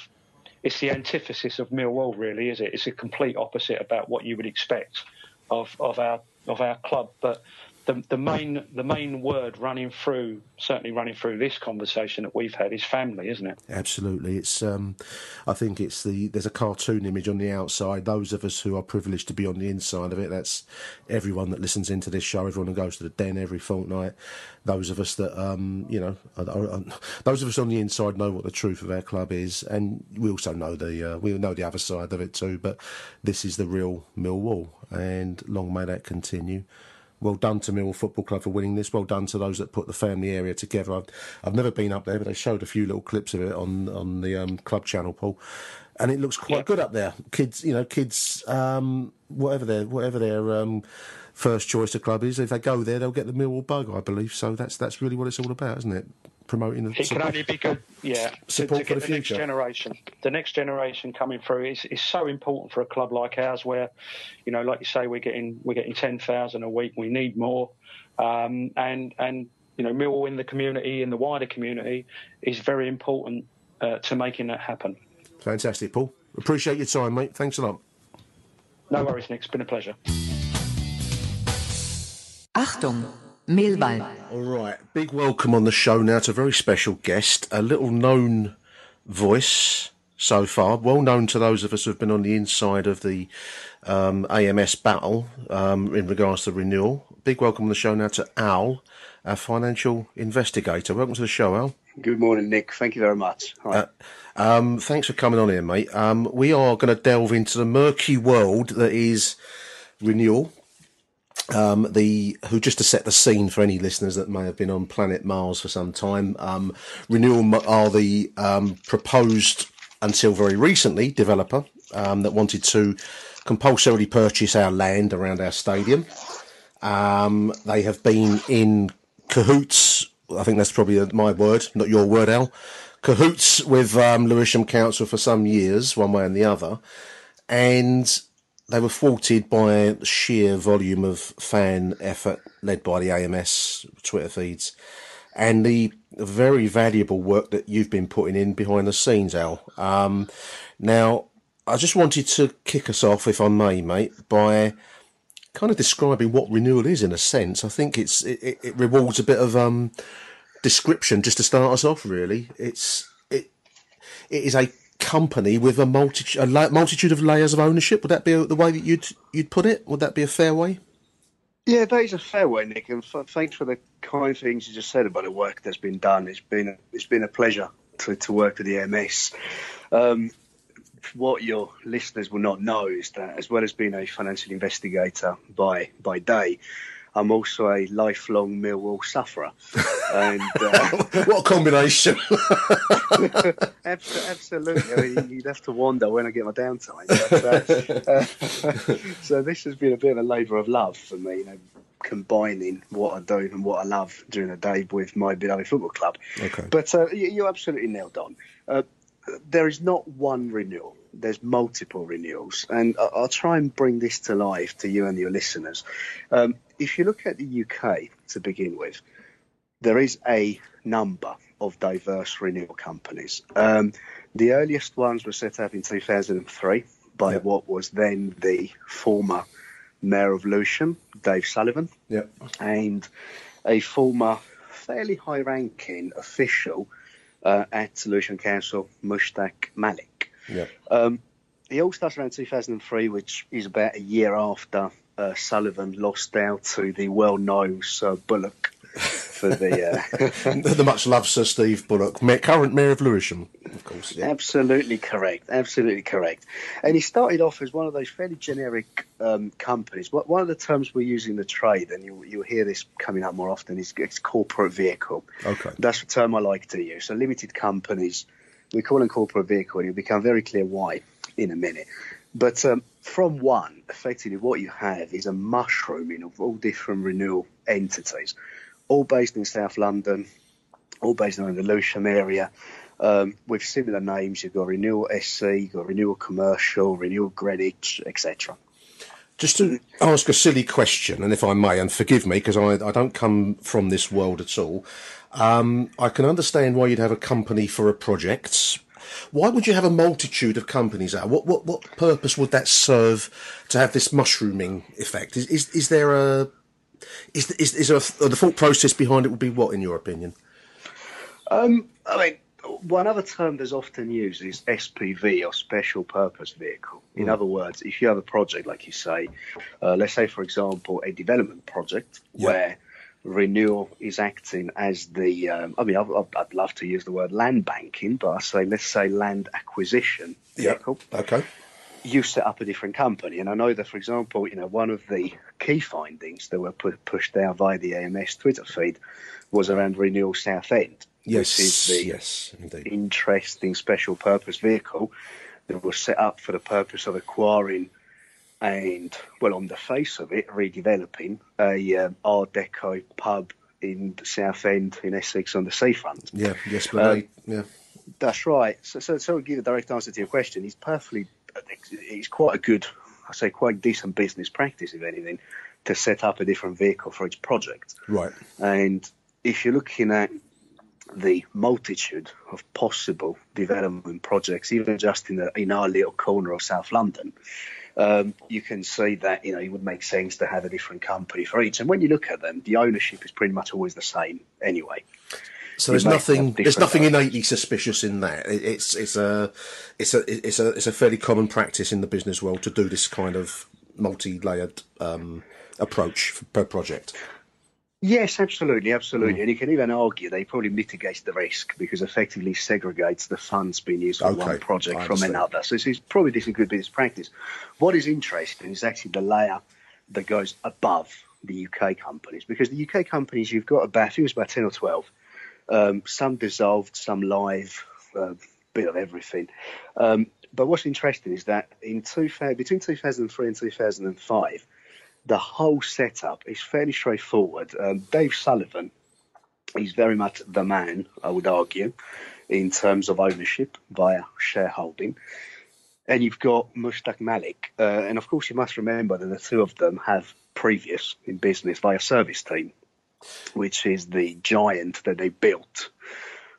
it's the antithesis of Millwall, really, is it? It's a complete opposite about what you would expect of of our of our club, but the, the main the main word running through certainly running through this conversation that we've had is family, isn't it? Absolutely, it's um, I think it's the there's a cartoon image on the outside. Those of us who are privileged to be on the inside of it, that's everyone that listens into this show, everyone who goes to the den every fortnight. Those of us that um, you know, are, are, those of us on the inside know what the truth of our club is, and we also know the uh, we know the other side of it too. But this is the real Millwall, and long may that continue well done to Mill Football Club for winning this. Well done to those that put the family area together. I've, I've never been up there, but they showed a few little clips of it on on the um, club channel, Paul, and it looks quite yeah. good up there. Kids, you know, kids, um, whatever their whatever their um, first choice of club is, if they go there, they'll get the Millwall bug, I believe. So that's that's really what it's all about, isn't it? promoting the it can only be good yeah support to, to for the, the future. next generation. The next generation coming through is, is so important for a club like ours where you know like you say we're getting we're getting 10,000 a week. We need more. Um, and and you know Millwall in the community in the wider community is very important uh, to making that happen. Fantastic Paul. Appreciate your time mate. Thanks a lot. No worries Nick. It's been a pleasure Achtung Millwall. All right, big welcome on the show now to a very special guest, a little known voice so far, well known to those of us who have been on the inside of the um, AMS battle um, in regards to renewal. Big welcome on the show now to Al, our financial investigator. Welcome to the show, Al. Good morning, Nick. Thank you very much. Uh, um, thanks for coming on here, mate. Um, we are going to delve into the murky world that is renewal um, the who just to set the scene for any listeners that may have been on planet Mars for some time. Um, Renewal are the um, proposed until very recently developer um, that wanted to compulsorily purchase our land around our stadium. Um, they have been in cahoots. I think that's probably my word, not your word, Al. Cahoots with um, Lewisham Council for some years, one way and the other, and they were thwarted by sheer volume of fan effort led by the AMS Twitter feeds and the very valuable work that you've been putting in behind the scenes, Al. Um, now, I just wanted to kick us off, if I may, mate, by kind of describing what renewal is in a sense. I think it's it, it rewards a bit of um, description just to start us off. Really, it's it it is a company with a, multi- a multitude of layers of ownership. Would that be the way that you'd you'd put it? Would that be a fair way? Yeah, that is a fair way, Nick. And f- thanks for the kind things you just said about the work that's been done. It's been a, it's been a pleasure to, to work with the MS. Um, what your listeners will not know is that, as well as being a financial investigator by by day, I'm also a lifelong Millwall sufferer. And uh, what a combination! absolutely, I mean, you'd have to wonder when I get my downtime. But, uh, so this has been a bit of a labour of love for me. You know, combining what I do and what I love during the day with my beloved football club. Okay. But uh, you, are absolutely nailed on. Uh, there is not one renewal. There's multiple renewals, and I'll try and bring this to life to you and your listeners. Um, if you look at the UK to begin with, there is a number of diverse renewal companies. Um, the earliest ones were set up in 2003 by what was then the former Mayor of Lewisham, Dave Sullivan, and a former fairly high-ranking official uh, at Lewisham Council, Mushtaq Malik. Yep. Um, it all starts around 2003, which is about a year after uh, Sullivan lost out to the well-known Sir Bullock for the. Uh, the much loved Sir Steve Bullock, current Mayor of Lewisham, of course. Yeah. Absolutely correct. Absolutely correct. And he started off as one of those fairly generic um, companies. One of the terms we use in the trade, and you, you'll hear this coming up more often, is it's corporate vehicle. Okay. That's the term I like to use. So limited companies, we call them corporate vehicle, and it'll become very clear why in a minute. But um, from one, effectively, what you have is a mushrooming of all different renewal entities, all based in South London, all based in the Lewisham area, um, with similar names. You've got Renewal SC, you've got Renewal Commercial, Renewal Greenwich, etc. Just to ask a silly question, and if I may, and forgive me because I, I don't come from this world at all. Um, I can understand why you'd have a company for a project. Why would you have a multitude of companies out? What what what purpose would that serve to have this mushrooming effect? Is is, is there a is is, is there a, the thought process behind it would be what in your opinion? Um, I mean, one other term that's often used is SPV or Special Purpose Vehicle. In Mm. other words, if you have a project, like you say, uh, let's say, for example, a development project where renewal is acting as the, um, I mean, I'd, I'd- love to use the word land banking, but I say, let's say land acquisition vehicle. Okay. You set up a different company. And I know that, for example, you know, one of the key findings that were pu- pushed out via the AMS Twitter feed was around Renewal Southend Yes, which is the yes, indeed. interesting special purpose vehicle that was set up for the purpose of acquiring and, well, on the face of it, redeveloping a um, Art Deco pub in Southend in Essex on the seafront. Yeah, yes, but Um, yeah. That's right. So, so, so to give a direct answer to your question, he's perfectly, he's quite a good, I say, quite decent business practice, if anything, to set up a different vehicle for each project. Right. And if you're looking at the multitude of possible development projects, even just in, the, in our little corner of South London, um, you can see that you know it would make sense to have a different company for each. And when you look at them, the ownership is pretty much always the same anyway. So there's nothing. There's nothing innately suspicious in that. It's it's a it's a it's a it's a fairly common practice in the business world to do this kind of multi-layered um, approach per project. Yes, absolutely, absolutely. Mm. And you can even argue they probably mitigate the risk because effectively segregates the funds being used for Okay, one project from another. So it's probably this is a good business practice. What is interesting is actually the layer that goes above the UK companies because the UK companies you've got about I think it was about ten or twelve. Um, some dissolved, some live, a bit of everything. Um, but what's interesting is that in two, between 2003 and 2005, the whole setup is fairly straightforward. Um, Dave Sullivan is very much the man, I would argue, in terms of ownership via shareholding. And you've got Mushtaq Malik. Uh, and of course, you must remember that the two of them have previous in business via service team, which is the giant that they built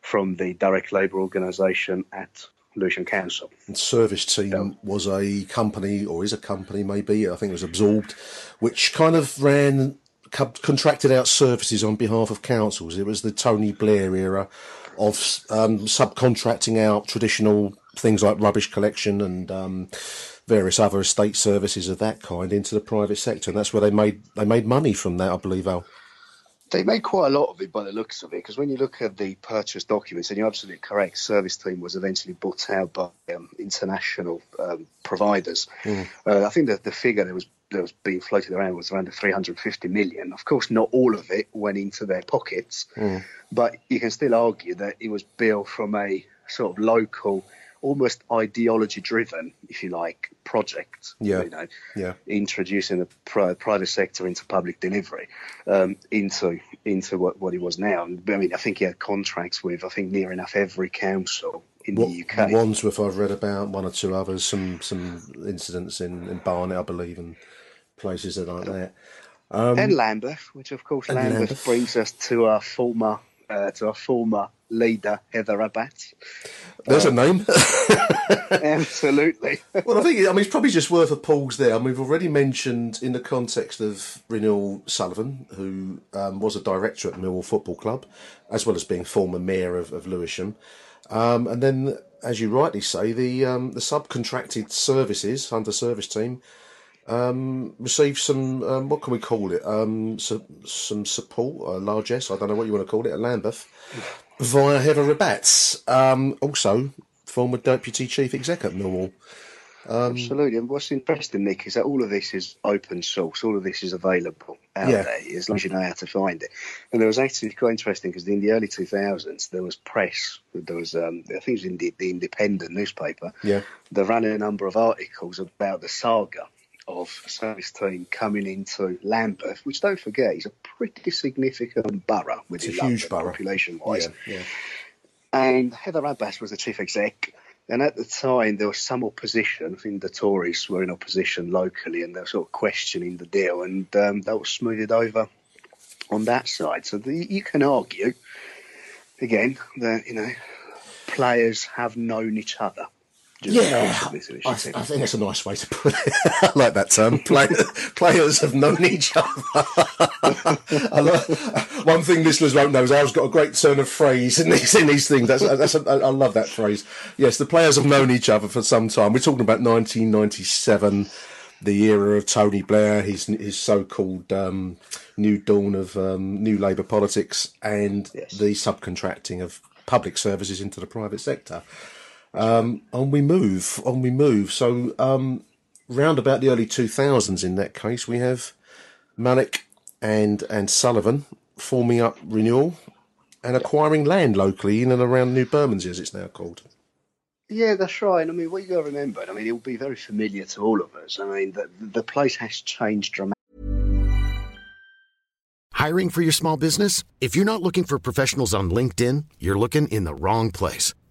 from the direct labour organisation at Lewisham Council. And Service Team was a company, or is a company maybe, I think it was absorbed, which kind of ran, contracted out services on behalf of councils. It was the Tony Blair era of um, subcontracting out traditional things like rubbish collection and um, various other estate services of that kind into the private sector. And that's where they made they made money from that, I believe, Al. They made quite a lot of it by the looks of it, because when you look at the purchase documents, and you're absolutely correct, Service Team was eventually bought out by um, international um, providers. Mm. Uh, I think that the figure that was that was being floated around was around the 350 million. Of course, not all of it went into their pockets, Mm. but you can still argue that it was built from a sort of local, almost ideology-driven, if you like, project. Yeah. You know, Yeah. introducing the pri- private sector into public delivery, um, into into what, what it was now. And, I mean, I think he had contracts with I think near enough every council in What, the UK. Wandsworth, I've read about one or two others, some some incidents in, in Barnet, I believe, and places that like that. Um, and Lambeth, which of course Lambeth, Lambeth. brings us to our former uh, to our former leader Heather Rabbatts. There's a name. Absolutely. well, I think I mean it's probably just worth a pause there. I mean, we've already mentioned in the context of Renewal Sullivan, who um, was a director at Millwall Football Club, as well as being former mayor of, of Lewisham, um, and then, as you rightly say, the um, the subcontracted services under service team um, received some um, what can we call it? Um, so, some support, a largesse. I don't know what you want to call it, at Lambeth, via Heather Rabbatts, um, also former deputy chief exec at Millwall. Um, Absolutely. And what's interesting, Nick, is that all of this is open source. All of this is available out Yeah. there as long as you know how to find it. And there was actually quite interesting because in the early 2000s, there was press. There was, um, I think it was in the, the Independent newspaper. Yeah. They ran a number of articles about the saga of service team coming into Lambeth, which don't forget is a pretty significant borough It's a huge borough. population wise. Yeah, yeah. And Heather Rabbatts was the chief exec. And at the time, there was some opposition. I think the Tories were in opposition locally and they were sort of questioning the deal. And um, that was smoothed over on that side. So the, you can argue, again, that, you know, players have known each other. Yeah, I. I think that's a nice way to put it. I like that term. Play, players have known each other. Love, one thing listeners won't know is I've got a great turn of phrase in these in these things. That's, that's a, I love that phrase. Yes, the players have known each other for some time. We're talking about 1997, the era of Tony Blair, his his so-called um, new dawn of um, new Labour politics, and the subcontracting of public services into the private sector. Um, on we move, on we move. So, um, round about the early 2000s in that case, we have Malik and, and Sullivan forming up Renewal and acquiring land locally in and around New Bermondsey, as it's now called. Yeah, that's right. I mean, what you got to remember, I mean, it will be very familiar to all of us. I mean, the, the place has changed dramatically. Hiring for your small business? If you're not looking for professionals on LinkedIn, you're looking in the wrong place.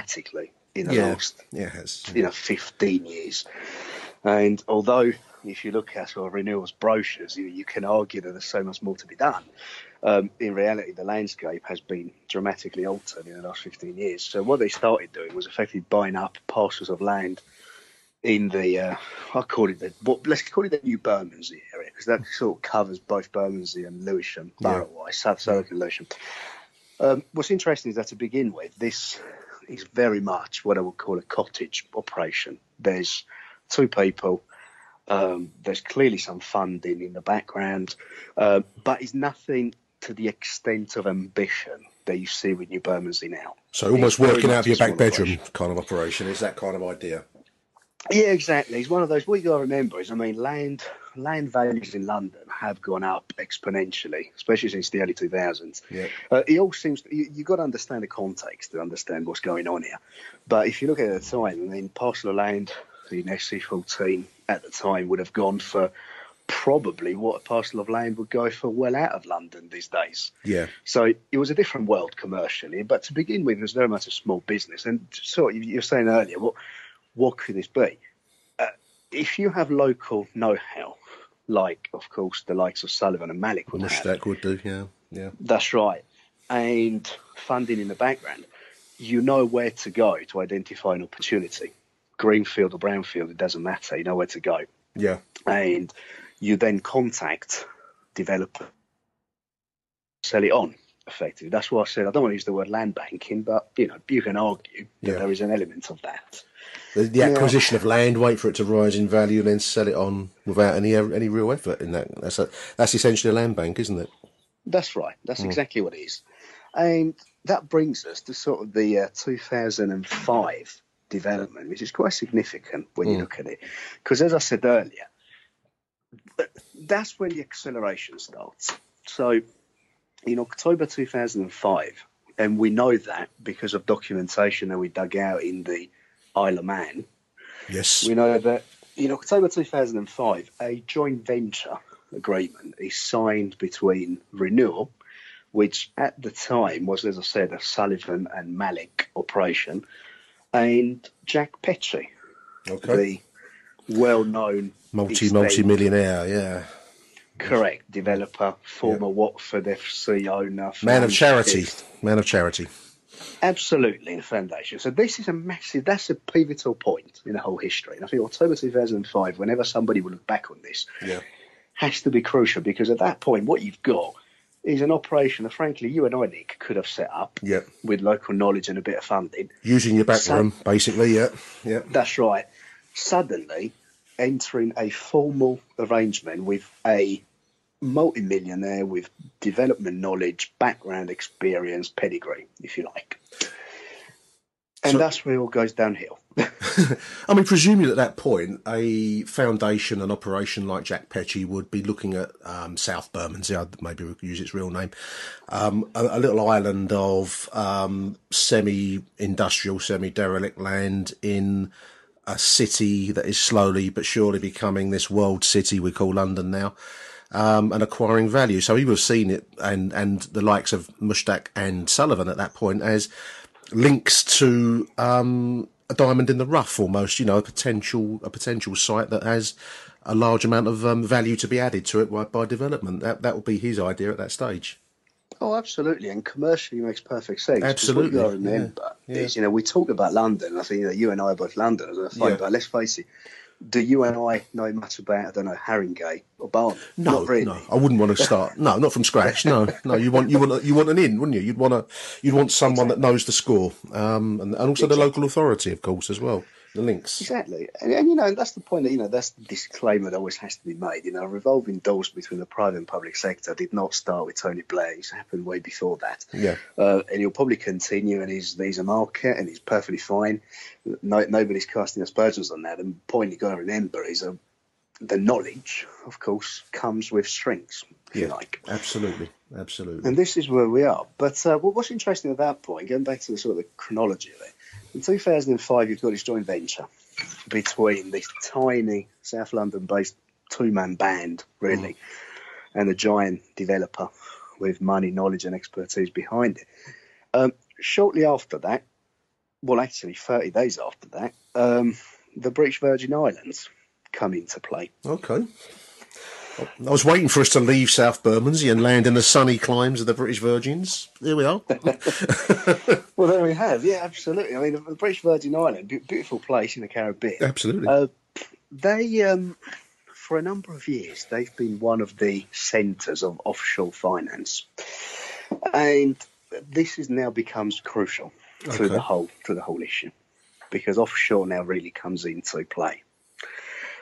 Dramatically in the Yeah, last yeah, has. you know 15 years. And although if you look at sort of renewals brochures, you, you can argue that there's so much more to be done. Um, in reality, the landscape has been dramatically altered in the last 15 years. So what they started doing was effectively buying up parcels of land in the uh, I call it the what, let's call it the New Bermondsey area because that sort of covers both Bermondsey and Lewisham Yeah. borough-wise, South Southern Lewisham. Um, what's interesting is that to begin with, this is very much what I would call a cottage operation. There's two people. Um, there's clearly some funding in the background, uh, but it's nothing to the extent of ambition that you see with New Bermondsey now. So almost working out of your back bedroom operation. kind of operation. Is that kind of idea? Yeah, exactly. It's one of those. What you got to remember is, I mean, land land values in London have gone up exponentially, especially since the early 2000s. Yeah. Uh, it all seems you, you've got to understand the context to understand what's going on here. But if you look at the time, I mean, parcel of land in SE14 at the time would have gone for probably what a parcel of land would go for well out of London these days. Yeah. So it was a different world commercially, but to begin with, it was very much a small business. And so you're saying earlier, what what could this be? Uh, if you have local know-how, like of course the likes of Sullivan and Malik would have, Mushtaq would do, yeah, yeah. that's right, and funding in the background, you know where to go to identify an opportunity. Greenfield or brownfield, it doesn't matter. You know where to go Yeah. and you then contact developer, sell it on effectively. That's why I said I don't want to use the word land banking, but you know you can argue that Yeah. there is an element of that. The, the Yeah. acquisition of land, wait for it to rise in value, and then sell it on without any any real effort in that. That's a, that's essentially a land bank, isn't it? That's right. That's Mm. exactly what it is, and that brings us to sort of the uh, 2005 development, which is quite significant when you Mm. look at it, because as I said earlier, that's when the acceleration starts. So in October 2005, and we know that because of documentation that we dug out in the Isle of Man, Yes. we know that in October 2005, a joint venture agreement is signed between Renewal, which at the time was, as I said, a Sullivan and Malik operation, and Jack Petchey, Okay. the well-known multi multi-millionaire, yeah. correct developer, former Watford FC owner, Man of charity. Man of charity. Absolutely, the foundation. So this is a massive. That's a pivotal point in the whole history. And I think October 2005, whenever somebody will look back on this, Yeah. has to be crucial because at that point, what you've got is an operation that, frankly, you and I, Nick, could have set up Yeah. with local knowledge and a bit of funding. Using your back So- room, basically, yeah. Yeah. That's right. Suddenly, entering a formal arrangement with a multimillionaire with development knowledge, background experience, pedigree, if you like. And So- that's where it all goes downhill. I mean, presumably at that point, a foundation, an operation like Jack Petchey would be looking at um, South Bermondsey, I'd maybe we could use its real name, um, a, a little island of um, semi-industrial, semi-derelict land in a city that is slowly but surely becoming this world city we call London now. Um, and acquiring value. So he would have seen it and, and the likes of Mushtaq and Sullivan at that point as links to um, a diamond in the rough almost, you know, a potential a potential site that has a large amount of um, value to be added to it by, by development. That that would be his idea at that stage. Oh, absolutely, and commercially makes perfect sense. Absolutely, What you got to remember yeah, is, you know, we talk about London. I think you, know, you and I are both Londoners, I find, Yeah. but let's face it. Do you and I know much about, I don't know, Haringey or Barnet? No, Not really. no, I wouldn't want to start. No, not from scratch. No, no, you want you want you want an in, wouldn't you? You'd want a you'd want someone that knows the score, um, and, and also the local authority, of course, as well. The links. Exactly, and, and you know that's the point that you know that's the disclaimer that always has to be made. You know, revolving doors between the private and public sector did not start with Tony Blair. It's happened way before that, Yeah. uh, and he'll probably continue. And he's he's a market, and he's perfectly fine. No, nobody's casting aspersions on that. And the point you got to remember is uh, the knowledge, of course, comes with strings. If you Yeah, like. absolutely, absolutely. And this is where we are. But uh, what's interesting at that point, going back to the sort of the chronology of it, in 2005, you've got this joint venture between this tiny South London based two man band, really, and a giant developer with money, knowledge, and expertise behind it. Um, shortly after that, well, actually, 30 days after that, um, the British Virgin Islands come into play. Okay. I was waiting for us to leave South Bermondsey and land in the sunny climes of the British Virgins. Here we are. Well, there we have. Yeah, absolutely. I mean, the British Virgin Island, beautiful place in the Caribbean. Absolutely. Uh, they, um, for a number of years, they've been one of the centres of offshore finance, and this is now becomes crucial to Okay. the whole to the whole issue because offshore now really comes into play.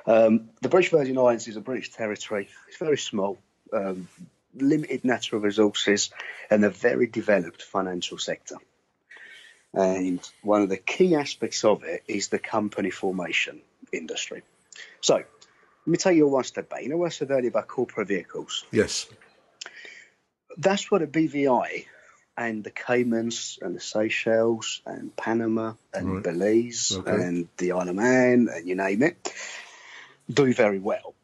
Um, the British Virgin Islands is a British territory. It's very small, um, limited natural resources, and a very developed financial sector. And one of the key aspects of it is the company formation industry. So, let me take you one step back. You know what I said earlier about corporate vehicles? yes. That's what a BVI and the Caymans and the Seychelles and Panama and Right. Belize Okay. and the Isle of Man and you name it do very well.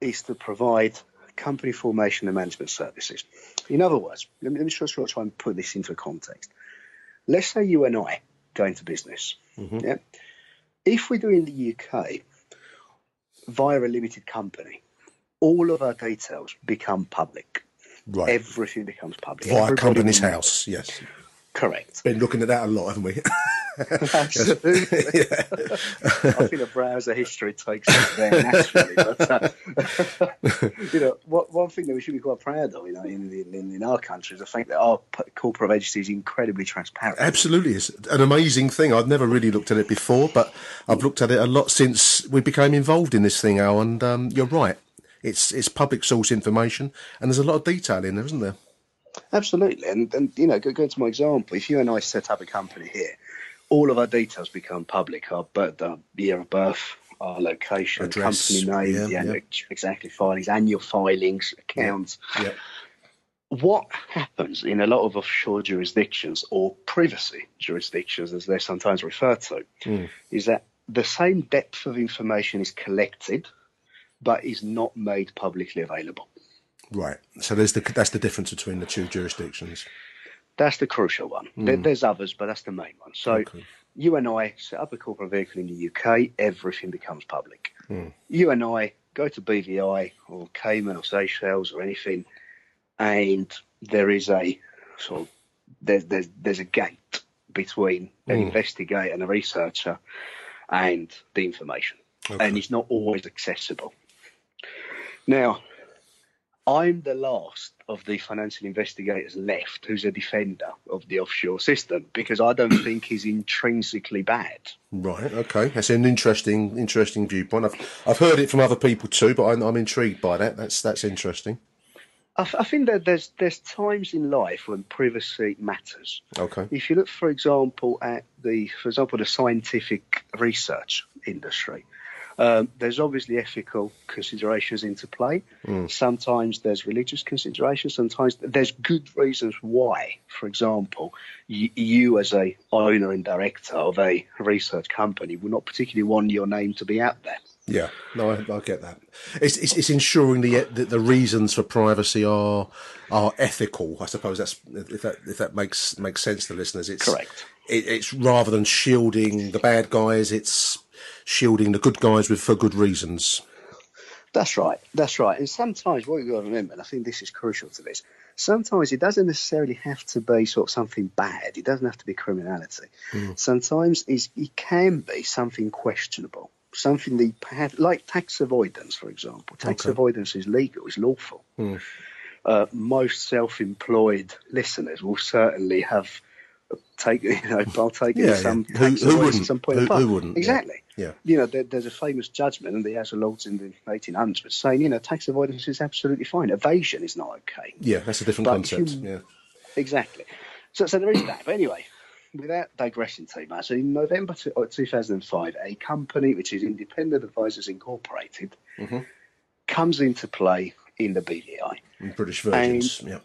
is to provide company formation and management services. In other words, let me, let me just try and put this into a context. Let's say you and I go into business. Mm-hmm. Yeah. If we do in the UK via a limited company, all of our details become public. Right. Everything becomes public. Via Everybody Companies House, yes. Correct. Been looking at that a lot, haven't we? Absolutely. I think a browser history takes us there naturally. But, uh, you know, what, one thing that we should be quite proud of, you know, in, in, in our country is the fact that our corporate registry is incredibly transparent. Absolutely, it's an amazing thing. I've never really looked at it before, but I've looked at it a lot since we became involved in this thing, Al. And um, you're right, it's it's public source information, and there's a lot of detail in there, isn't there? Absolutely. And, and you know, go, go to my example. If you and I set up a company here, all of our details become public. Our birth, our year of birth, our location, Address, company name, yeah, yeah, exactly, filings, annual filings, accounts. Yeah. What happens in a lot of offshore jurisdictions or privacy jurisdictions, as they're sometimes referred to, Mm. is that the same depth of information is collected, but is not made publicly available. Right. So there's the that's the difference between the two jurisdictions. That's the crucial one. There, Mm. there's others, but that's the main one. So you and I set up a corporate vehicle in the UK, everything becomes public. Mm. You and I go to BVI or Cayman or Seychelles or anything, and there is a sort of there's there's there's a gate between an Mm. investigator and a researcher and the information, and it's not always accessible. Now, I'm the last of the financial investigators left who's a defender of the offshore system because I don't think he's intrinsically bad. Right. Okay. That's an interesting interesting viewpoint. I've I've heard it from other people too, but I'm, I'm intrigued by that. That's that's interesting. I think that there's there's times in life when privacy matters. Okay. If you look, for example, at the for example the scientific research industry, um, there's obviously ethical considerations into play. Mm. Sometimes there's religious considerations. Sometimes there's good reasons why. For example, you, you as a owner and director of a research company would not particularly want your name to be out there. Yeah, no, I, I get that. It's, it's it's ensuring the, the the reasons for privacy are are ethical. I suppose that's if that if that makes makes sense to listeners. It's Correct. It, it's rather than shielding the bad guys, it's shielding the good guys with for good reasons. That's right. That's right. And sometimes what you've got to remember, and I think this is crucial to this, sometimes it doesn't necessarily have to be sort of something bad. It doesn't have to be criminality. Sometimes it can be something questionable, something that like tax avoidance, for example. Tax Okay. avoidance is legal, it's lawful. Hmm. Uh, most self-employed listeners will certainly have taken, you know, I'll take Yeah, some yeah. Who- tax who wouldn't? at some point. Who- who wouldn't? Exactly Yeah. you know, there, there's a famous judgment in the House of Lords in the 1800s saying, you know, tax avoidance is absolutely fine. Evasion is not okay. Yeah, that's a different But concept. hum- yeah. Exactly. So, so there is that. But anyway, without digressing too much, in November uh, 2005, a company which is Independent Advisors Incorporated hmm comes into play in the BVI. British Virgins. And- yeah.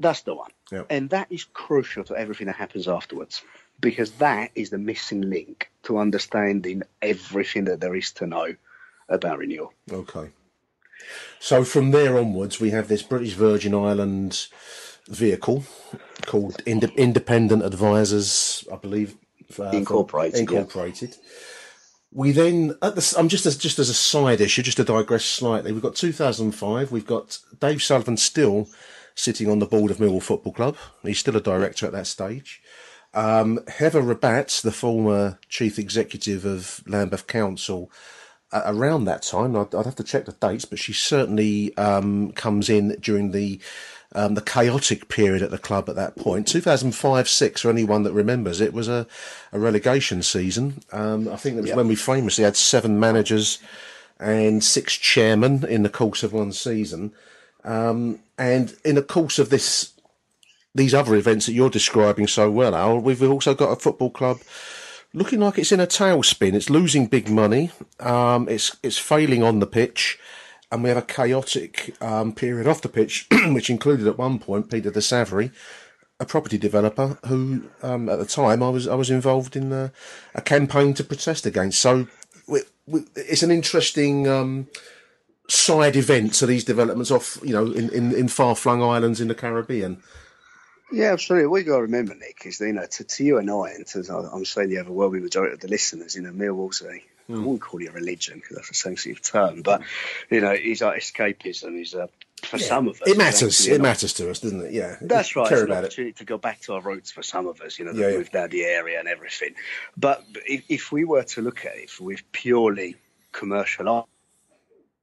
That's the one. Yeah. And that is crucial to everything that happens afterwards because that is the missing link to understanding everything that there is to know about renewal. Okay. So from there onwards, we have this British Virgin Islands vehicle called Inde- Independent Advisors, I believe. uh, for- Incorporated, yeah. Incorporated. We then, at the, I'm just as just as a side issue, just to digress slightly. We've got 2005. We've got Dave Sullivan still sitting on the board of Millwall Football Club. He's still a director at that stage. Um, Heather Rabbatts, the former chief executive of Lambeth Council, uh, around that time, I'd, I'd have to check the dates, but she certainly um, comes in during the um, the chaotic period at the club at that point. 2005 6, for anyone that remembers, it was a, a relegation season. Um, I think that was Yeah. when we famously had seven managers and six chairmen in the course of one season. Um, and in the course of this these other events that you're describing so well, Al, we've also got a football club looking like it's in a tailspin. It's losing big money. Um, it's it's failing on the pitch, and we have a chaotic um, period off the pitch, which included at one point Peter de Savary, a property developer who, um, at the time, I was I was involved in a, a campaign to protest against. So we, we, it's an interesting. Side events of these developments off, you know, in, in, in far flung islands in the Caribbean. Yeah, absolutely. What you got to remember, Nick, is that, you know, to, to you and I, and to I'm saying the overwhelming majority of the listeners, you know, Millwall's a hmm. I wouldn't call it a religion because that's a sensitive term, but you know, he's like escapism. He's a uh, for Yeah. some of us. It matters. it's It matters to us, doesn't it? Yeah. That's right. Care It's an about it. opportunity to go back to our roots for some of us, you know, that Yeah, yeah. moved out the area and everything. But if, if we were to look at it with purely commercial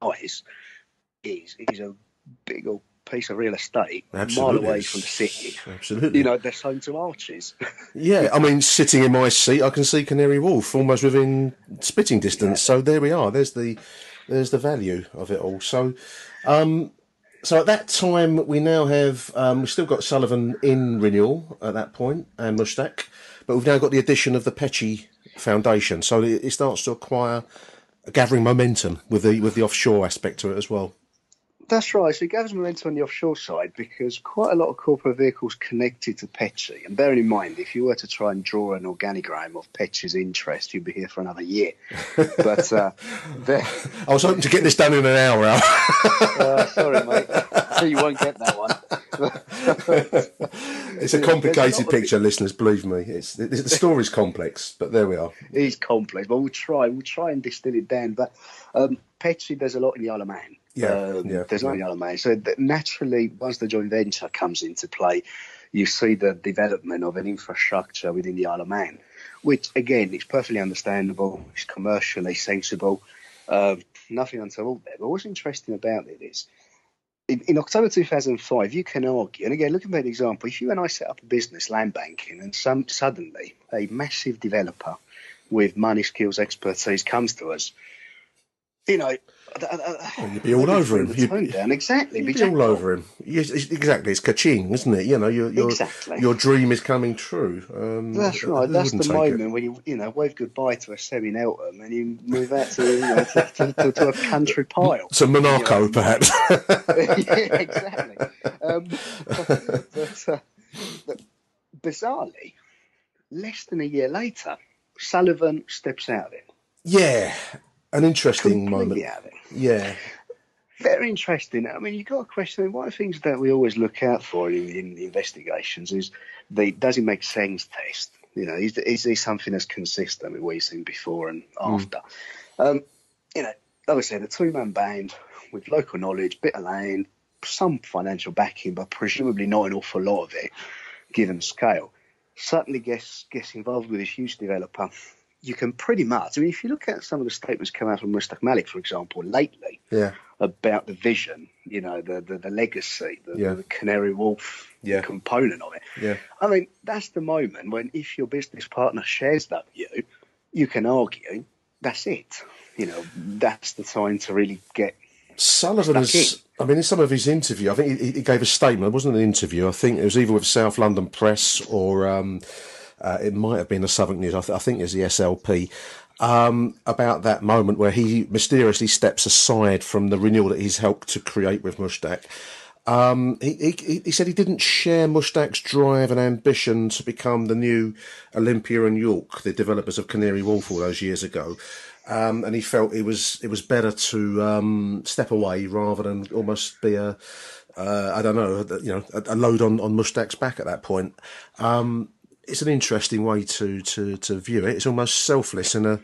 eyes, is is a big old piece of real estate, a mile away from the city. Absolutely. You know, they're home to arches. Yeah, I mean, sitting in my seat, I can see Canary Wharf almost within spitting distance. So there we are. There's the there's the value of it all. So, um, so at that time, we now have um, we've still got Sullivan in renewal at that point and Mushtaq, but we've now got the addition of the Petchey Foundation. So it, it starts to acquire gathering momentum with the with the offshore aspect to it as well. That's right. So it gathers momentum on the offshore side because quite a lot of corporate vehicles connected to Petchey. And bearing in mind, if you were to try and draw an organigram of Petchey's interest, you'd be here for another year. But uh, there, I was hoping to get this done in an hour. Al. uh, sorry, mate. So you won't get that one. It's a complicated picture, listeners. Believe me, it's it, the story's complex, but there we are. It is complex, but we'll try. We'll try and distill it down. But um, Petchey, there's a lot in the Isle of Man. Yeah, um, yeah, there's a lot in the Isle of Man. So naturally, once the joint venture comes into play, you see the development of an infrastructure within the Isle of Man, which again is perfectly understandable. It's commercially sensible. Um, nothing untoward there. But what's interesting about it is in, in October 2005, you can argue, and again, looking at the example, if you and I set up a business, land banking, and some, suddenly a massive developer with money, skills, expertise comes to us, you know, You'd be all over him. You'd, down. Exactly. you'd be all over him. Yes, exactly. It's ka-ching, isn't it? You know, your your Exactly. your dream is coming true. Um, That's right. That's the wouldn't it? moment when you, you know, wave goodbye to a Semi Nelton and you move out to, you know, to, to, to, to a country pile. To Monaco, perhaps. yeah, exactly. Um, but, uh, but bizarrely, less than a year later, Sullivan steps out of it. yeah, an interesting moment. out of it. Yeah, Very interesting. I mean, you've got a question. One of the things that we always look out for in, in investigations is the does it make sense test? You know, is, is there something that's consistent with what you've seen before and after? Um, you know, like I said, a two man band with local knowledge, bit of lane, some financial backing, but presumably not an awful lot of it, given scale. Certainly gets gets involved with this huge developer. You can pretty much, I mean, if you look at some of the statements come out from Mushtaq Malik, for example, lately, yeah, about the vision, you know, the the, the legacy, the, Yeah. the Canary Wharf Yeah. component of it. yeah. I mean, that's the moment when if your business partner shares that view, you, can argue that's it. You know, that's the time to really get Sullivan stuck has. I mean, in some of his interview, I think he, he gave a statement. It wasn't an interview. I think it was either with South London Press or um, uh, it might have been the Southern News. I, th- I think it's the SLP. Um, about that moment where he mysteriously steps aside from the renewal that he's helped to create with Mushtaq. Um, he, he, he said he didn't share Mushtaq's drive and ambition to become the new Olympia and York, the developers of Canary Wharf all those years ago. Um, and he felt it was it was better to um, step away rather than almost be a uh, I don't know you know a, a load on on Mushtaq's back at that point. Um, it's an interesting way to, to, to view it. It's almost selfless in a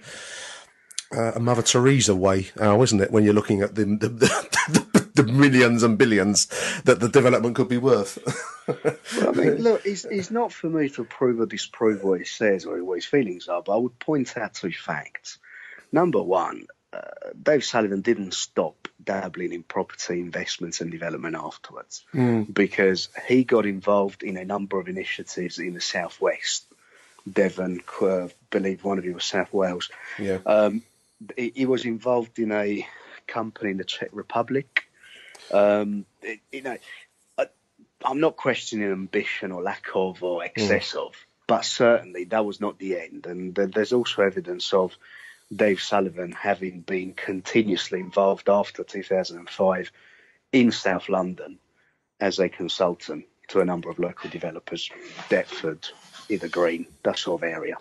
a Mother Teresa way, uh, isn't it? When you're looking at the the, the the millions and billions that the development could be worth. Well, I mean, look, it's, it's not for me to approve or disprove what he says or what his feelings are, but I would point out two facts. Number one, uh, Dave Sullivan didn't stop dabbling in property investments and development afterwards Mm. because he got involved in a number of initiatives in the southwest. Devon, uh, believe one of you was South Wales. Yeah. Um, he, he was involved in a company in the Czech Republic. Um, it- you know, I, I'm not questioning ambition or lack of or excess of, but certainly that was not the end. And th- there's also evidence of Dave Sullivan having been continuously involved after 2005 in South London as a consultant to a number of local developers, Deptford, Hither Green, that sort of area.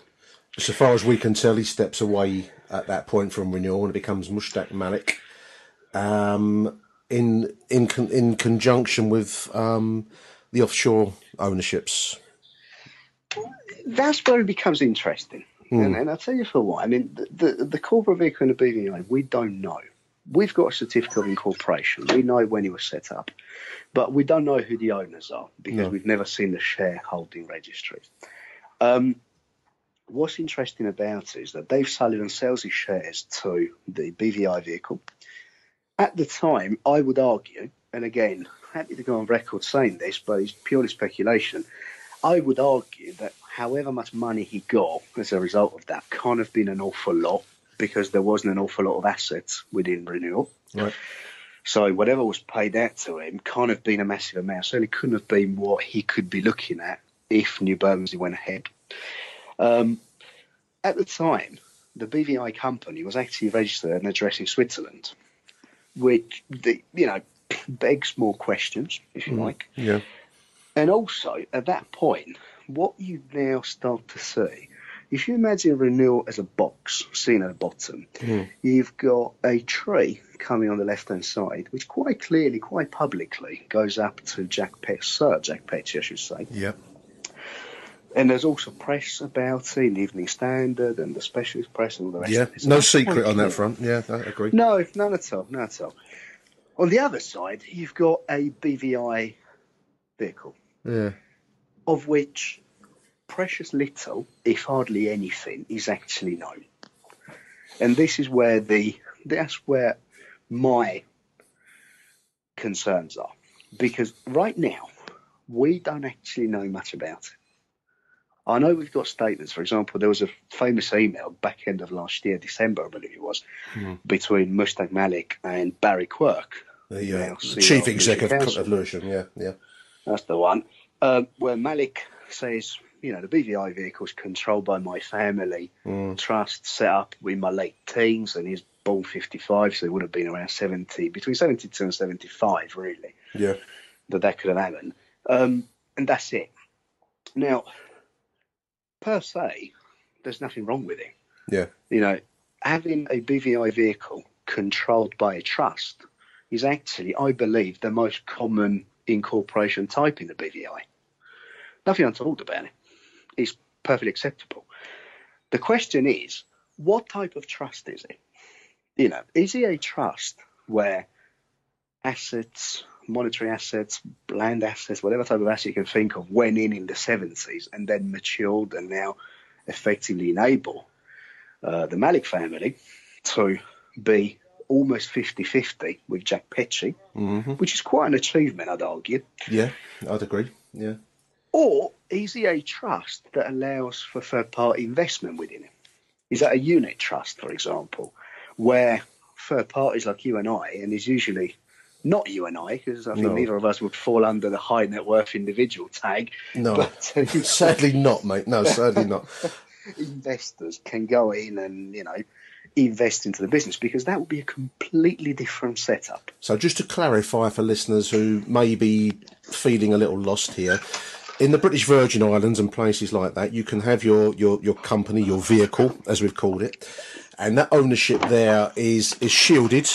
so far as we can tell, he steps away at that point from renewal and becomes Mushtaq Malik. um, in in con- in conjunction with um, the offshore ownerships. That's where it becomes interesting. Hmm. And, and I'll tell you for what. I mean, the, the, the corporate vehicle and the BVI, we don't know. We've got a certificate of incorporation. We know when it was set up. But we don't know who the owners are because No. we've never seen the shareholding registry. Um, what's interesting about it is that Dave Sullivan sells his shares to the BVI vehicle. At the time, I would argue, and again, happy to go on record saying this, but it's purely speculation. I would argue that however much money he got as a result of that can't have been an awful lot because there wasn't an awful lot of assets within Renewal. Right. So whatever was paid out to him can't have been a massive amount. Certainly couldn't have been what he could be looking at if New Bermondsey went ahead. Um, at the time, the BVI company was actually registered and addressed in Switzerland, which the, you know begs more questions, if you like. Yeah. And also, at that point, what you now start to see, if you imagine renewal as a box seen at the bottom, hmm. you've got a tree coming on the left hand side, which quite clearly, quite publicly, goes up to Jack Pet, Sir Jack Petchey, I should say. Yep. And there's also press about it, the Evening Standard and the specialist press and all the rest Yeah. No secret on that front. Yeah, I agree. No, none at all, none at all. On the other side, you've got a BVI vehicle Yeah. of which precious little, if hardly anything, is actually known. And this is where the that's where my concerns are. Because right now, we don't actually know much about it. I know we've got statements. For example, there was a famous email back end of last year, December, I believe it was, Hmm. between Mushtaq Malik and Barry Quirk, The uh, CEO chief executive of Lewisham. Yeah, yeah. That's the one. Um, where Malik says, you know, the BVI vehicle is controlled by my family Mm. trust set up in my late teens, and he's born 55, so he would have been around 70, between 72 and 75, really, Yeah. that that could have happened. Um, and that's it. Now, per se, there's nothing wrong with it. Yeah. You know, having a BVI vehicle controlled by a trust is actually, I believe, the most common incorporation type in the BVI. Nothing untoward about it. It's perfectly acceptable. The question is, what type of trust is it? You know, is it a trust where assets, monetary assets, land assets, whatever type of asset you can think of, went in in the 70s and then matured and now effectively enable uh, the Malik family to be almost 50 50 with Jack Petchey, hmm which is quite an achievement, I'd argue. Yeah, I'd agree. Yeah. Or is he a trust that allows for third party investment within it? Is that a unit trust, for example, where third parties like you and I, and is usually not you and I, because I think No. neither of us would fall under the high net worth individual tag. No, But, uh, sadly not, mate. No, sadly not. investors can go in and, you know, invest into the business because that would be a completely different setup. So, just to clarify for listeners who may be feeling a little lost here, in the British Virgin Islands and places like that, you can have your, your, your company, your vehicle, as we've called it, and that ownership there is is shielded,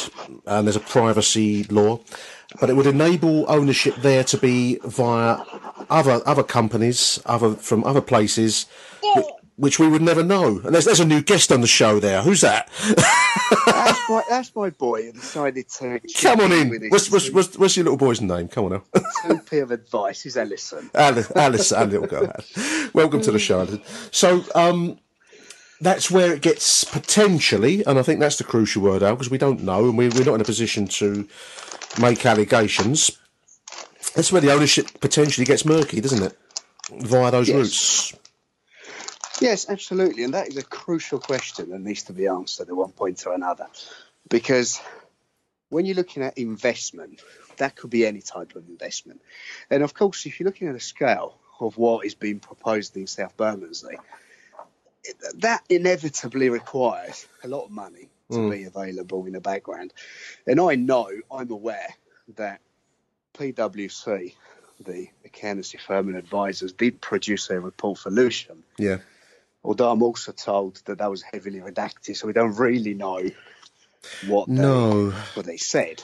and there's a privacy law, but it would enable ownership there to be via other other companies, other from other places. Whi- Which we would never know. And there's, there's a new guest on the show there. Who's that? that's, my, that's my boy who decided to Come on in. What's, what's, what's, what's your little boy's name? Come on now. two of advice. Is Ellison. Alice, Alice and little girl. Welcome to the show. Alison. So, um, that's where it gets potentially, and I think that's the crucial word, Al, because we don't know and we, we're not in a position to make allegations. That's where the ownership potentially gets murky, doesn't it? Via those Yes. routes. Yes, absolutely. And that is a crucial question that needs to be answered at one point or another. Because when you're looking at investment, that could be any type of investment. And of course, if you're looking at a scale of what is being proposed in South Bermondsey, that inevitably requires a lot of money to Mm. be available in the background. And I know, I'm aware that PwC, the accountancy firm and advisors, did produce a report for Lewisham Yeah. Although I'm also told that that was heavily redacted, so we don't really know what they, No. what they said.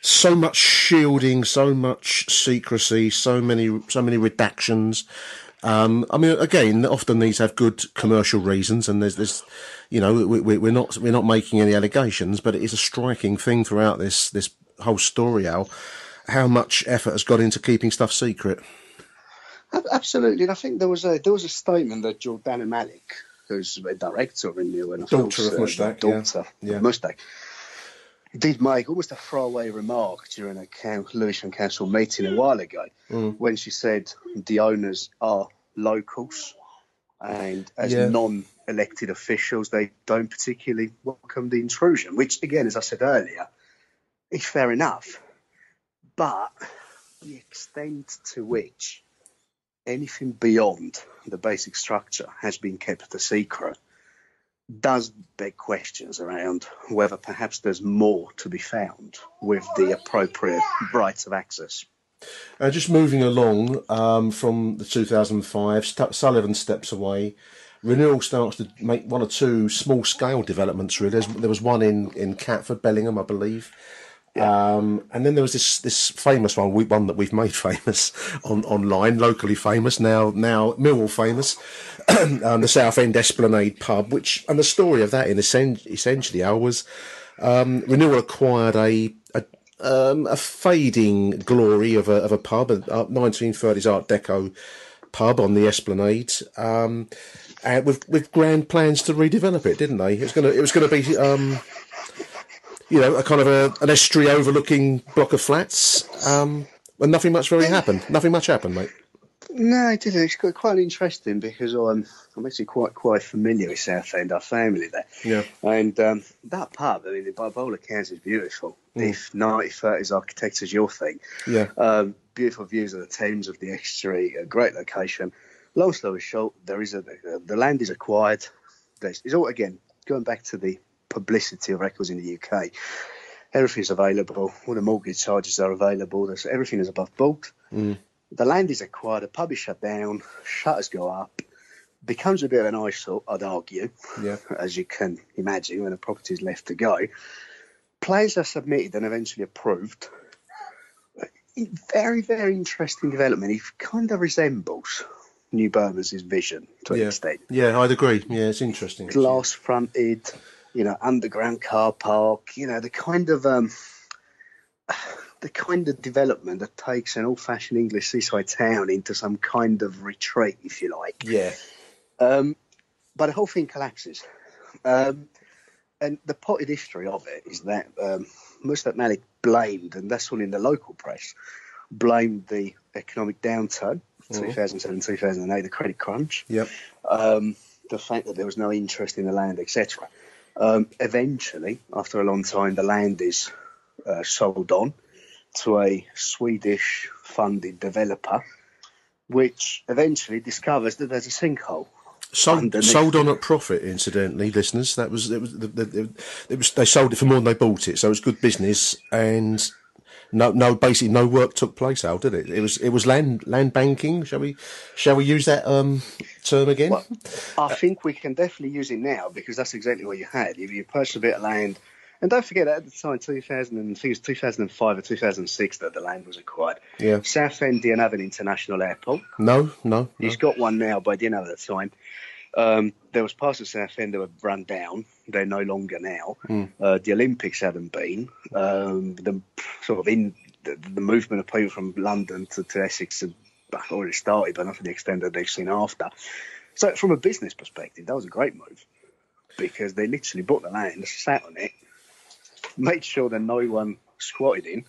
so much shielding, so much secrecy, so many so many redactions. Um, I mean, again, often these have good commercial reasons, and there's there's, you know, we, we, we're not we're not making any allegations, but it is a striking thing throughout this this whole story, Al, how much effort has gone into keeping stuff secret. Ab- Absolutely, and I think there was a there was a statement that Jordana Malik, who's a director in Renew and Daughter of Mushtaq, daughter yeah. of Mushtaq, did make almost a throwaway remark during a Lewisham Council meeting a while ago Mm. when she said the owners are locals and as Yeah. non-elected officials they don't particularly welcome the intrusion, which again, as I said earlier, is fair enough, but the extent to which anything beyond the basic structure has been kept a secret does beg questions around whether perhaps there's more to be found with the appropriate rights of access. Uh, just moving along um, from the 2005, St- Sullivan steps away. Renewal starts to make one or two small scale developments. Really, There's, there was one in in Catford, Bellingham, I believe. Um, and then there was this this famous one, one that we've made famous on online, locally famous now now Millwall famous, um, the Southend Esplanade pub. Which and the story of that in essen- essentially, Al was um, Renewal acquired a a, um, a fading glory of a of a pub, a a 1930s Art Deco pub on the Esplanade. Um, and with with grand plans to redevelop it, didn't they? It was gonna it was gonna be um, you know, a kind of a, an estuary overlooking block of flats. Um, and nothing much really happened. Nothing much happened, mate. No, it didn't. It's quite, quite interesting because I'm I'm actually quite quite familiar with Southend, our family there. Yeah. And um, that pub, I mean, by all accounts, is beautiful. Mm. If 1930s architecture's your thing, Yeah. um, beautiful views of the Thames, of the estuary, a great location. Long story short, there is a the land is acquired. There's, it's all again going back to the publicity of records in the UK. Everything's available. All the mortgage charges are available. There's, everything is above board. Mm. The land is acquired. The pub is shut down. Shutters go up. Becomes a bit of an eyesore, I'd argue, Yeah. as you can imagine when a property is left to go. Plans are submitted and eventually approved. Very, very interesting development. It kind of resembles New Bermondsey's vision to an Yeah. extent. Yeah, I'd agree. Yeah, it's interesting. Glass fronted, you know, underground car park, you know, the kind of um the kind of development that takes an old fashioned English seaside town into some kind of retreat, if you like. Yeah. Um, but the whole thing collapses. Um, and the potted history of it is that um, Mushtaq Malik blamed, and that's all in the local press, blamed the economic downturn, Mhm. 2007, 2008, the credit crunch, Yep. um, the fact that there was no interest in the land, etc. Um, eventually, after a long time, the land is uh, sold on to a Swedish funded developer, which eventually discovers that there's a sinkhole. Sold, sold on at profit, incidentally, listeners. That was it was, the, the, the, it was they sold it for more than they bought it, so it was good business. And no, no, basically no work took place. Al did it? It was it was land land banking. Shall we shall we use that um, term again? I think we can definitely use it now because that's exactly what you had. If you purchased a bit of land, and don't forget at the time, 2000, and I think it was 2005 or 2006 that the land was acquired. Yeah. Southend didn't have an international airport. No, no, no. He's got one now, but I didn't have at the time. Um, there was parts of Southend that were run down. They're no longer now. Mm. Uh, the Olympics hadn't been. Um, the sort of in the, the movement of people from London to, to Essex had already started, but not to the extent that they've seen after. So, from a business perspective, that was a great move because they literally bought the land, sat on it, made sure that no one squatted in,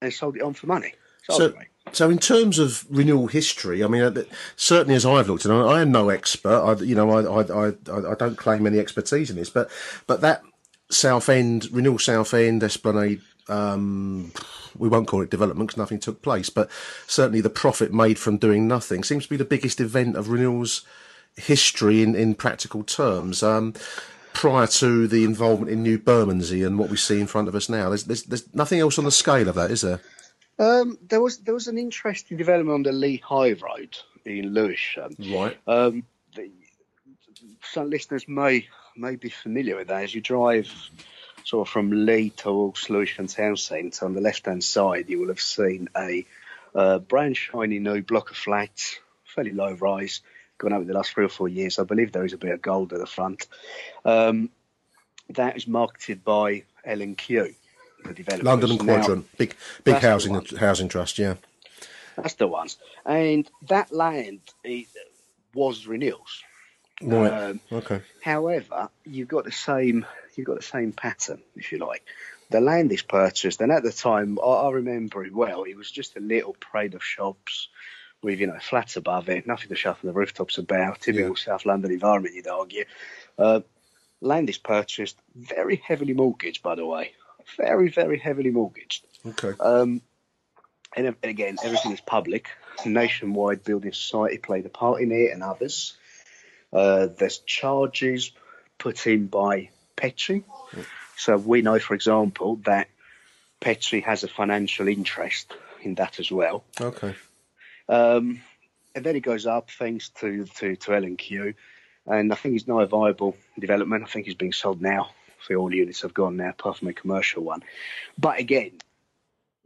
and sold it on for money. So, So, so in terms of renewal history, I mean, uh, certainly as I've looked, and I, I am no expert. I, you know, I, I, I, I don't claim any expertise in this, but, but that Southend renewal Southend Esplanade, um, we won't call it development because nothing took place, but certainly the profit made from doing nothing seems to be the biggest event of renewal's history in, in practical terms. Um, prior to the involvement in New Bermondsey and what we see in front of us now, there's, there's, there's nothing else on the scale of that, is there? Um, there was there was an interesting development on the Lee High Road in Lewisham. Right. Um, the, some listeners may may be familiar with that. As you drive sort of from Lee towards Lewisham Town Centre. On the left-hand side, you will have seen a uh, brand shiny new block of flats, fairly low rise, gone up in the last three or four years. I believe there is a bit of gold at the front. Um, that is marketed by L&Q, the developers. London and Now, Quadrant, big big housing housing trust. Yeah. That's the ones. And that land it, was renewals. Right. Um, okay. However, you've got the same you've got the same pattern, if you like. The land is purchased, and at the time, I, I remember it well. It was just a little parade of shops with you know flats above it, nothing to show from the rooftops about. Typical South London environment, you'd argue. Uh, land is purchased, very heavily mortgaged, by the way, very very heavily mortgaged. Okay. Um, and, and again, everything is public. Nationwide Building Society played a part in it, and others. Uh, there's charges put in by Petchey. So we know, for example, that Petchey has a financial interest in that as well. Okay. Um, and then it goes up thanks to to, to L&Q. And I think it's now a viable development. I think it's being sold now. All units have gone now, apart from a commercial one. But again,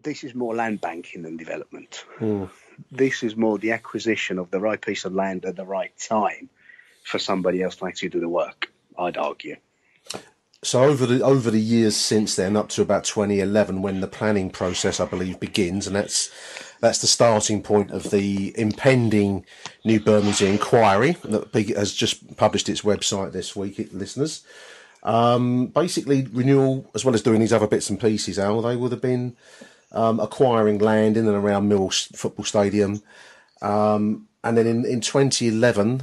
this is more land banking than development. Hmm. This is more the acquisition of the right piece of land at the right time for somebody else to actually do the work, I'd argue. So over the over the years since then, up to about 2011, when the planning process, I believe, begins, and that's that's the starting point of the impending New Bermondsey inquiry that has just published its website this week, listeners. Um, basically, renewal, as well as doing these other bits and pieces, Al, they would have been um, acquiring land in and around Mill Football Stadium. Um, and then in, in 2011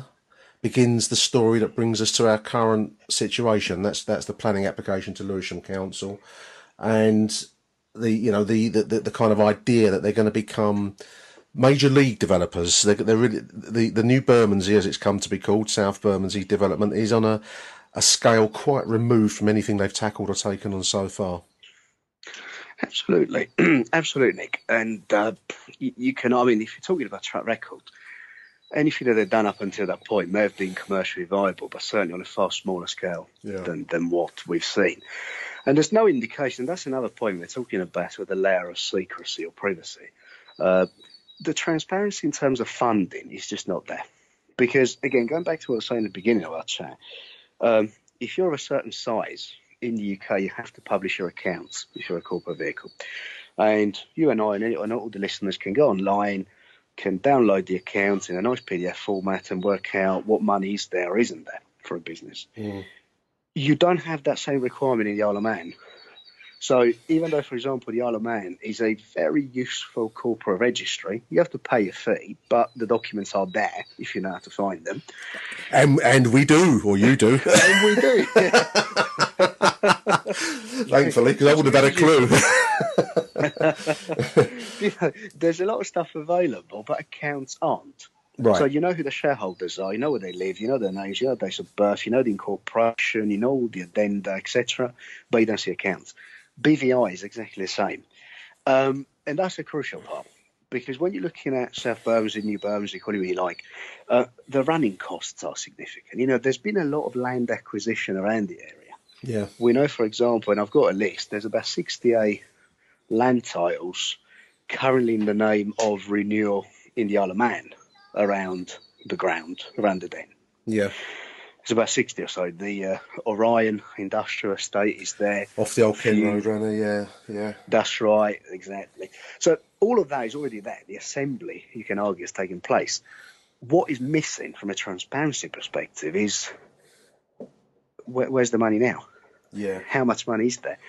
begins the story that brings us to our current situation. That's that's the planning application to Lewisham Council, and the you know the the, the, kind of idea that they're going to become major league developers. They're, they're really the the new Bermondsey, as it's come to be called, South Bermondsey development, is on a a scale quite removed from anything they've tackled or taken on so far. Absolutely, absolutely, Nick. And uh, you, you can, I mean, if you're talking about track record, anything that they've done up until that point may have been commercially viable, but certainly on a far smaller scale Yeah. than, than what we've seen. And there's no indication, that's another point we're talking about with the layer of secrecy or privacy. Uh, the transparency in terms of funding is just not there. Because, again, going back to what I was saying at the beginning of our chat, um, if you're of a certain size in the UK, you have to publish your accounts if you're a corporate vehicle. And you and I and, and all the listeners can go online, can download the accounts in a nice PDF format and work out what money is there or isn't there for a business. You don't have that same requirement in the Isle of Man. So even though, for example, the Isle of Man is a very useful corporate registry, you have to pay a fee, but the documents are there if you know how to find them. And and we do, or you do, and we do. thankfully, because I would have had a clue. you know, there's a lot of stuff available, but accounts aren't. Right. So you know who the shareholders are, you know where they live, you know their names, you know their dates of birth, you know the incorporation, you know all the addenda, etc. But you don't see accounts. BVI is exactly the same, um, and that's a crucial part because when you're looking at South Bermondsey, New Bermondsey, call it what you like, uh, the running costs are significant. You know, there's been a lot of land acquisition around the area. yeah. We know, for example, and I've got a list, there's about 68 land titles currently in the name of renewal in the Isle of Man around the ground, around the den. Yeah. There's about 60 or so. The uh, Orion Industrial Estate is there. Off the old Kent Road, runner, yeah, yeah. That's right, exactly. So all of that is already there. The assembly, you can argue, has taken place. What is missing from a transparency perspective is where, where's the money now? Yeah. How much money is there?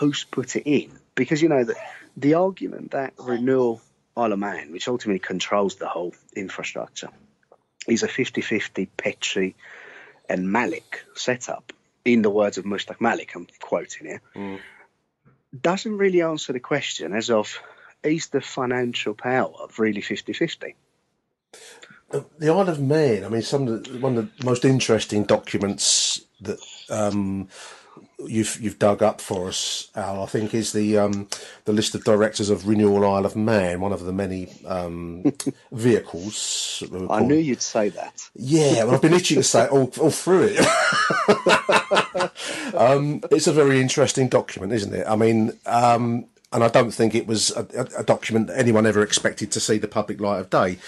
Who's put it in? Because you know the the argument that renewal Isle of Man, which ultimately controls the whole infrastructure, is a 50-50 Petchey and Malik setup. In the words of Mushtaq Malik, I'm quoting here, doesn't really answer the question as of is the financial power really 50-50? The Isle of Man. I mean, some of the, one of the most interesting documents that um, you've you've dug up for us, Al, I think is the um, the list of directors of Renewal Isle of Man, one of the many um, vehicles. I knew you'd say that. Yeah, well, I've been itching to say it all, all through it. um, it's a very interesting document, isn't it? I mean, um, and I don't think it was a, a, document that anyone ever expected to see the public light of day,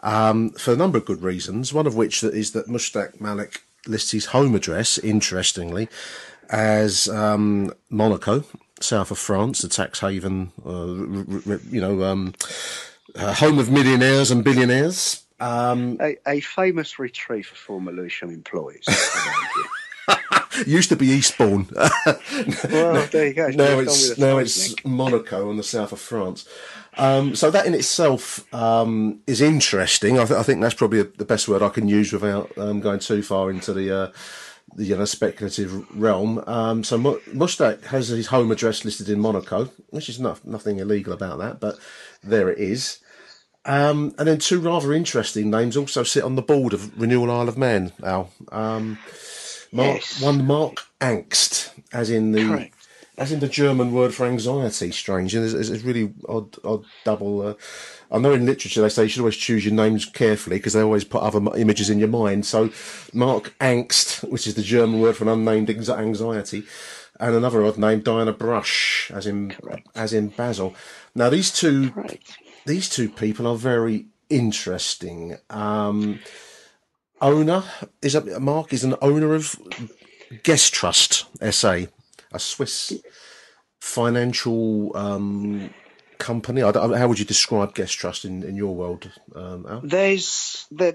um, for a number of good reasons. One of which is that Mushtaq Malik lists his home address, interestingly, as um, Monaco, south of France, the tax haven, uh, you know, um, uh, home of millionaires and billionaires. Um, a, a, famous retreat for former Lewisham employees. Used to be Eastbourne. well, there you go. Now it's now it's Monaco on the south of France. Um, so that in itself um, is interesting. I, th- I, think that's probably a, the best word I can use without um, going too far into the. Uh, the you know, speculative realm. Um, so Mushtaq has his home address listed in Monaco, which is not, nothing illegal about that, but there it is. Um, and then two rather interesting names also sit on the board of Renewal Isle of Man, Al. Um, Mark, yes. One Mark Angst, as in the Correct. As in the German word for anxiety. Strange, and it's, it's really odd, odd double. Uh, I know in literature they say you should always choose your names carefully because they always put other images in your mind. So Mark Angst, which is the German word for an unnamed anxiety, and another odd name, Diana Brush, as in Correct. as in Basil. Now these two Correct. these two people are very interesting. Um, owner is a, Mark is an owner of Gestrust SA, a Swiss financial um, company. how would you describe Gestrust in, in your world, um, There's there,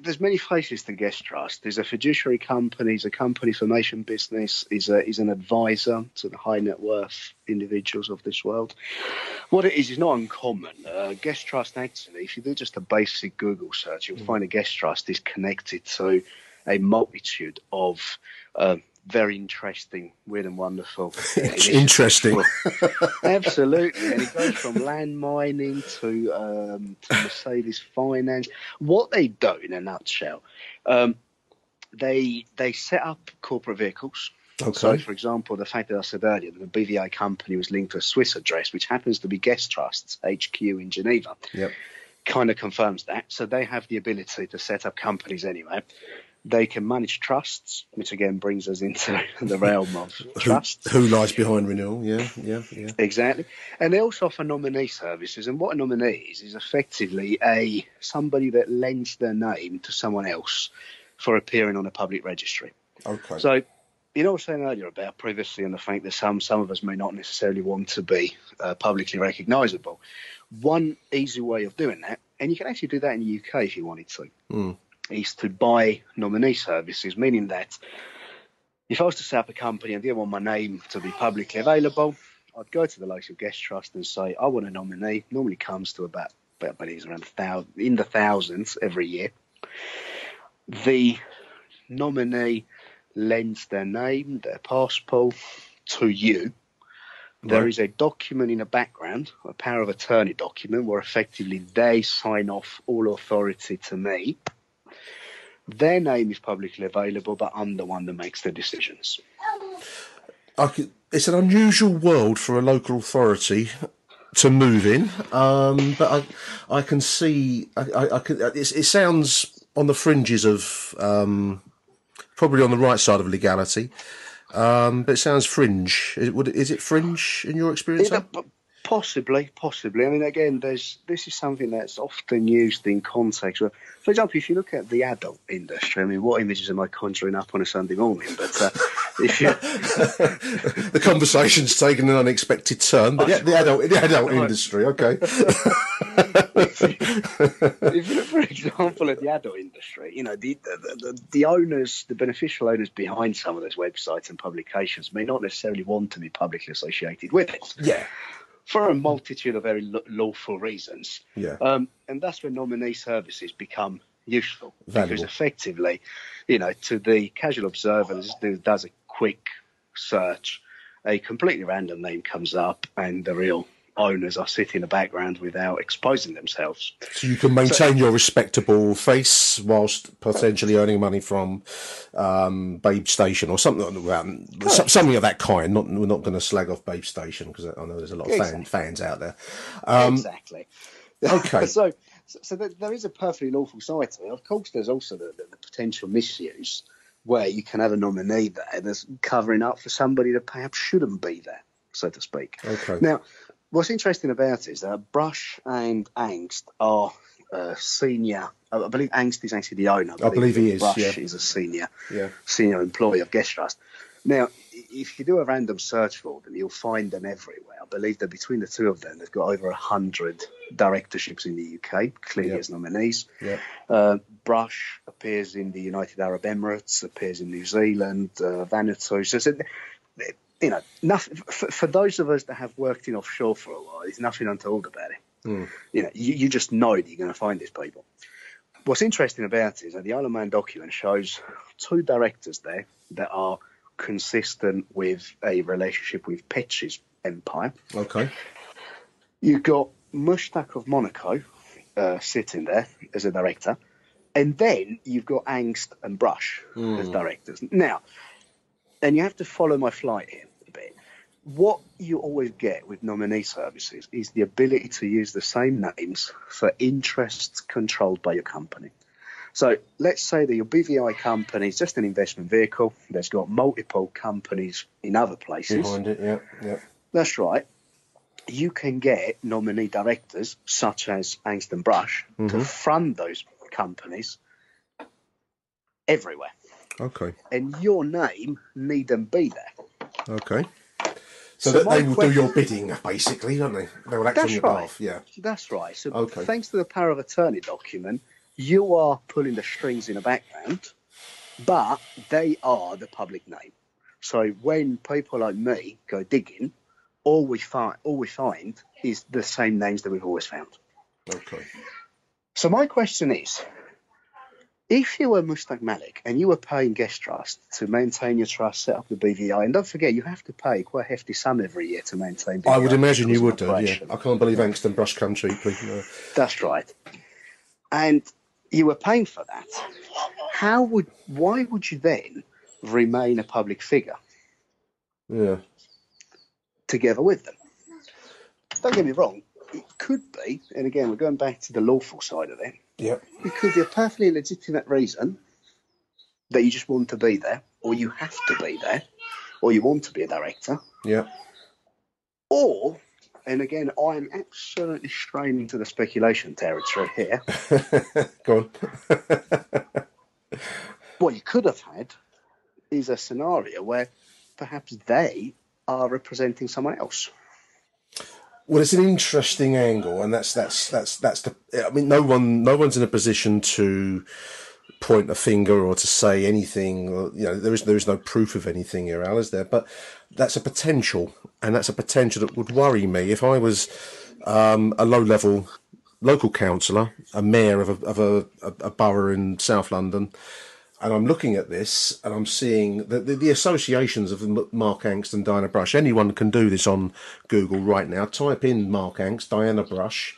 there's many faces to Gestrust. There's a fiduciary company, there's a company formation business, is a is an advisor to the high net worth individuals of this world. What it is is not uncommon. Uh, Gestrust actually, if you do just a basic Google search, you'll mm. find a Gestrust is connected to a multitude of uh, very interesting, weird and wonderful. interesting. Absolutely. And it goes from land mining to, um, to Mercedes finance. What they do in a nutshell, um, they they set up corporate vehicles. Okay. So, for example, the fact that I said earlier that the BVI company was linked to a Swiss address, which happens to be Gestrust's HQ in Geneva, yep. kind of confirms that. So they have the ability to set up companies anyway. They can manage trusts, which again brings us into the realm of trusts. Who, who lies behind renewal? Yeah, yeah, yeah. Exactly. And they also offer nominee services. And what a nominee is is effectively a somebody that lends their name to someone else for appearing on a public registry. Okay. So you know, I was saying earlier about privacy and the fact that some some of us may not necessarily want to be uh, publicly recognisable. One easy way of doing that, and you can actually do that in the UK if you wanted to, mm is to buy nominee services, meaning that if I was to set up a company and didn't want my name to be publicly available, I'd go to the local Gestrust and say, I want a nominee. Normally comes to about, about around thousand, in the thousands every year. The nominee lends their name, their passport to you. There is a document in the background, a power of attorney document, where effectively they sign off all authority to me. Their name is publicly available, but I'm the one that makes the decisions. Could, it's an unusual world for a local authority to move in, um, but I, I can see. I, I, I can, it sounds on the fringes of um, probably on the right side of legality, um, but it sounds fringe. Is it, is it fringe in your experience? Possibly, possibly. I mean, again, there's this is something that's often used in context. Where, for example, if you look at the adult industry, I mean, what images am I conjuring up on a Sunday morning? But uh, if you the conversation's taken an unexpected turn, but yeah, the adult, the adult industry, okay. if you look, for example, at the adult industry, you know, the, the, the, the owners, the beneficial owners behind some of those websites and publications may not necessarily want to be publicly associated with it. Yeah for a multitude of very lawful reasons. Yeah. Um, and that's where nominee services become useful Valuable. because effectively, you know, to the casual observer who does a quick search, a completely random name comes up, and the real owners are sitting in the background without exposing themselves. So you can maintain your respectable face whilst potentially earning money from um, Babe Station or something, some- something of that kind. Not we're not going to slag off Babe Station because I know there's a lot of fan, fans out there. Um, exactly. okay. so, so, so there, there is a perfectly lawful side to it. Of course, there's also the, the, the potential misuse where you can have a nominee there that's covering up for somebody that perhaps shouldn't be there, so to speak. Okay. Now, what's interesting about it is that Brush and Angst are uh, senior. I I believe Angst is actually the owner. I believe he is, Brush yeah. is a senior Yeah. senior employee of Gestrust. Now, if you do a random search for them, you'll find them everywhere. I believe that between the two of them, they've got over 100 directorships in the UK, clearly Yep. as nominees. Yeah. Uh, Brush appears in the United Arab Emirates, appears in New Zealand, uh, Vanuatu. So, so, you know, nothing, for, for those of us that have worked in offshore for a while, there's nothing untold about it. Mm. You know, you, you just know that you're going to find these people. What's interesting about it is that the Isle of Man document shows two directors there that are consistent with a relationship with Petchey's empire. Okay. You've got Mushtaq of Monaco uh, sitting there as a director, and then you've got Angst and Brush Hmm. as directors. Now, and you have to follow my flight here. What you always get with nominee services is the ability to use the same names for interests controlled by your company. So let's say that your BVI company is just an investment vehicle that's got multiple companies in other places. Behind it, yeah, yeah. That's right. You can get nominee directors such as Angst and Brush to Mhm. fund those companies everywhere. Okay. And your name needn't be there. Okay. So, So that they will que- do your bidding, basically, don't they? They will act on your right. behalf. Yeah. That's right. So Okay. thanks to the power of attorney document, you are pulling the strings in the background, but they are the public name. So when people like me go digging, all we find all we find is the same names that we've always found. Okay. So my question is, if you were Mushtaq Malik and you were paying Gestrust to maintain your trust, set up the BVI, and don't forget you have to pay quite a hefty sum every year to maintain. BVI I would imagine you would do, yeah. I can't believe Angst and Brush come cheaply. No. That's right. And you were paying for that. How would? Why would you then remain a public figure Yeah. together with them? Don't get me wrong. It could be, and again, we're going back to the lawful side of it. Yeah. It could be a perfectly legitimate reason that you just want to be there, or you have to be there, or you want to be a director, Yeah. or, and again, I'm absolutely straying into the speculation territory here. Go on. what you could have had is a scenario where perhaps they are representing someone else. Well, it's an interesting angle, and that's that's that's that's the. I mean, no one, no one's in a position to point a finger or to say anything. Or, you know, there is there is no proof of anything here, Al, is there? But that's a potential, and that's a potential that would worry me if I was um, a low level local councillor, a mayor of a of a, a, a borough in South London. And I'm looking at this, and I'm seeing the, the, the associations of Mark Angst and Diana Brush. Anyone can do this on Google right now. Type in Mark Angst, Diana Brush,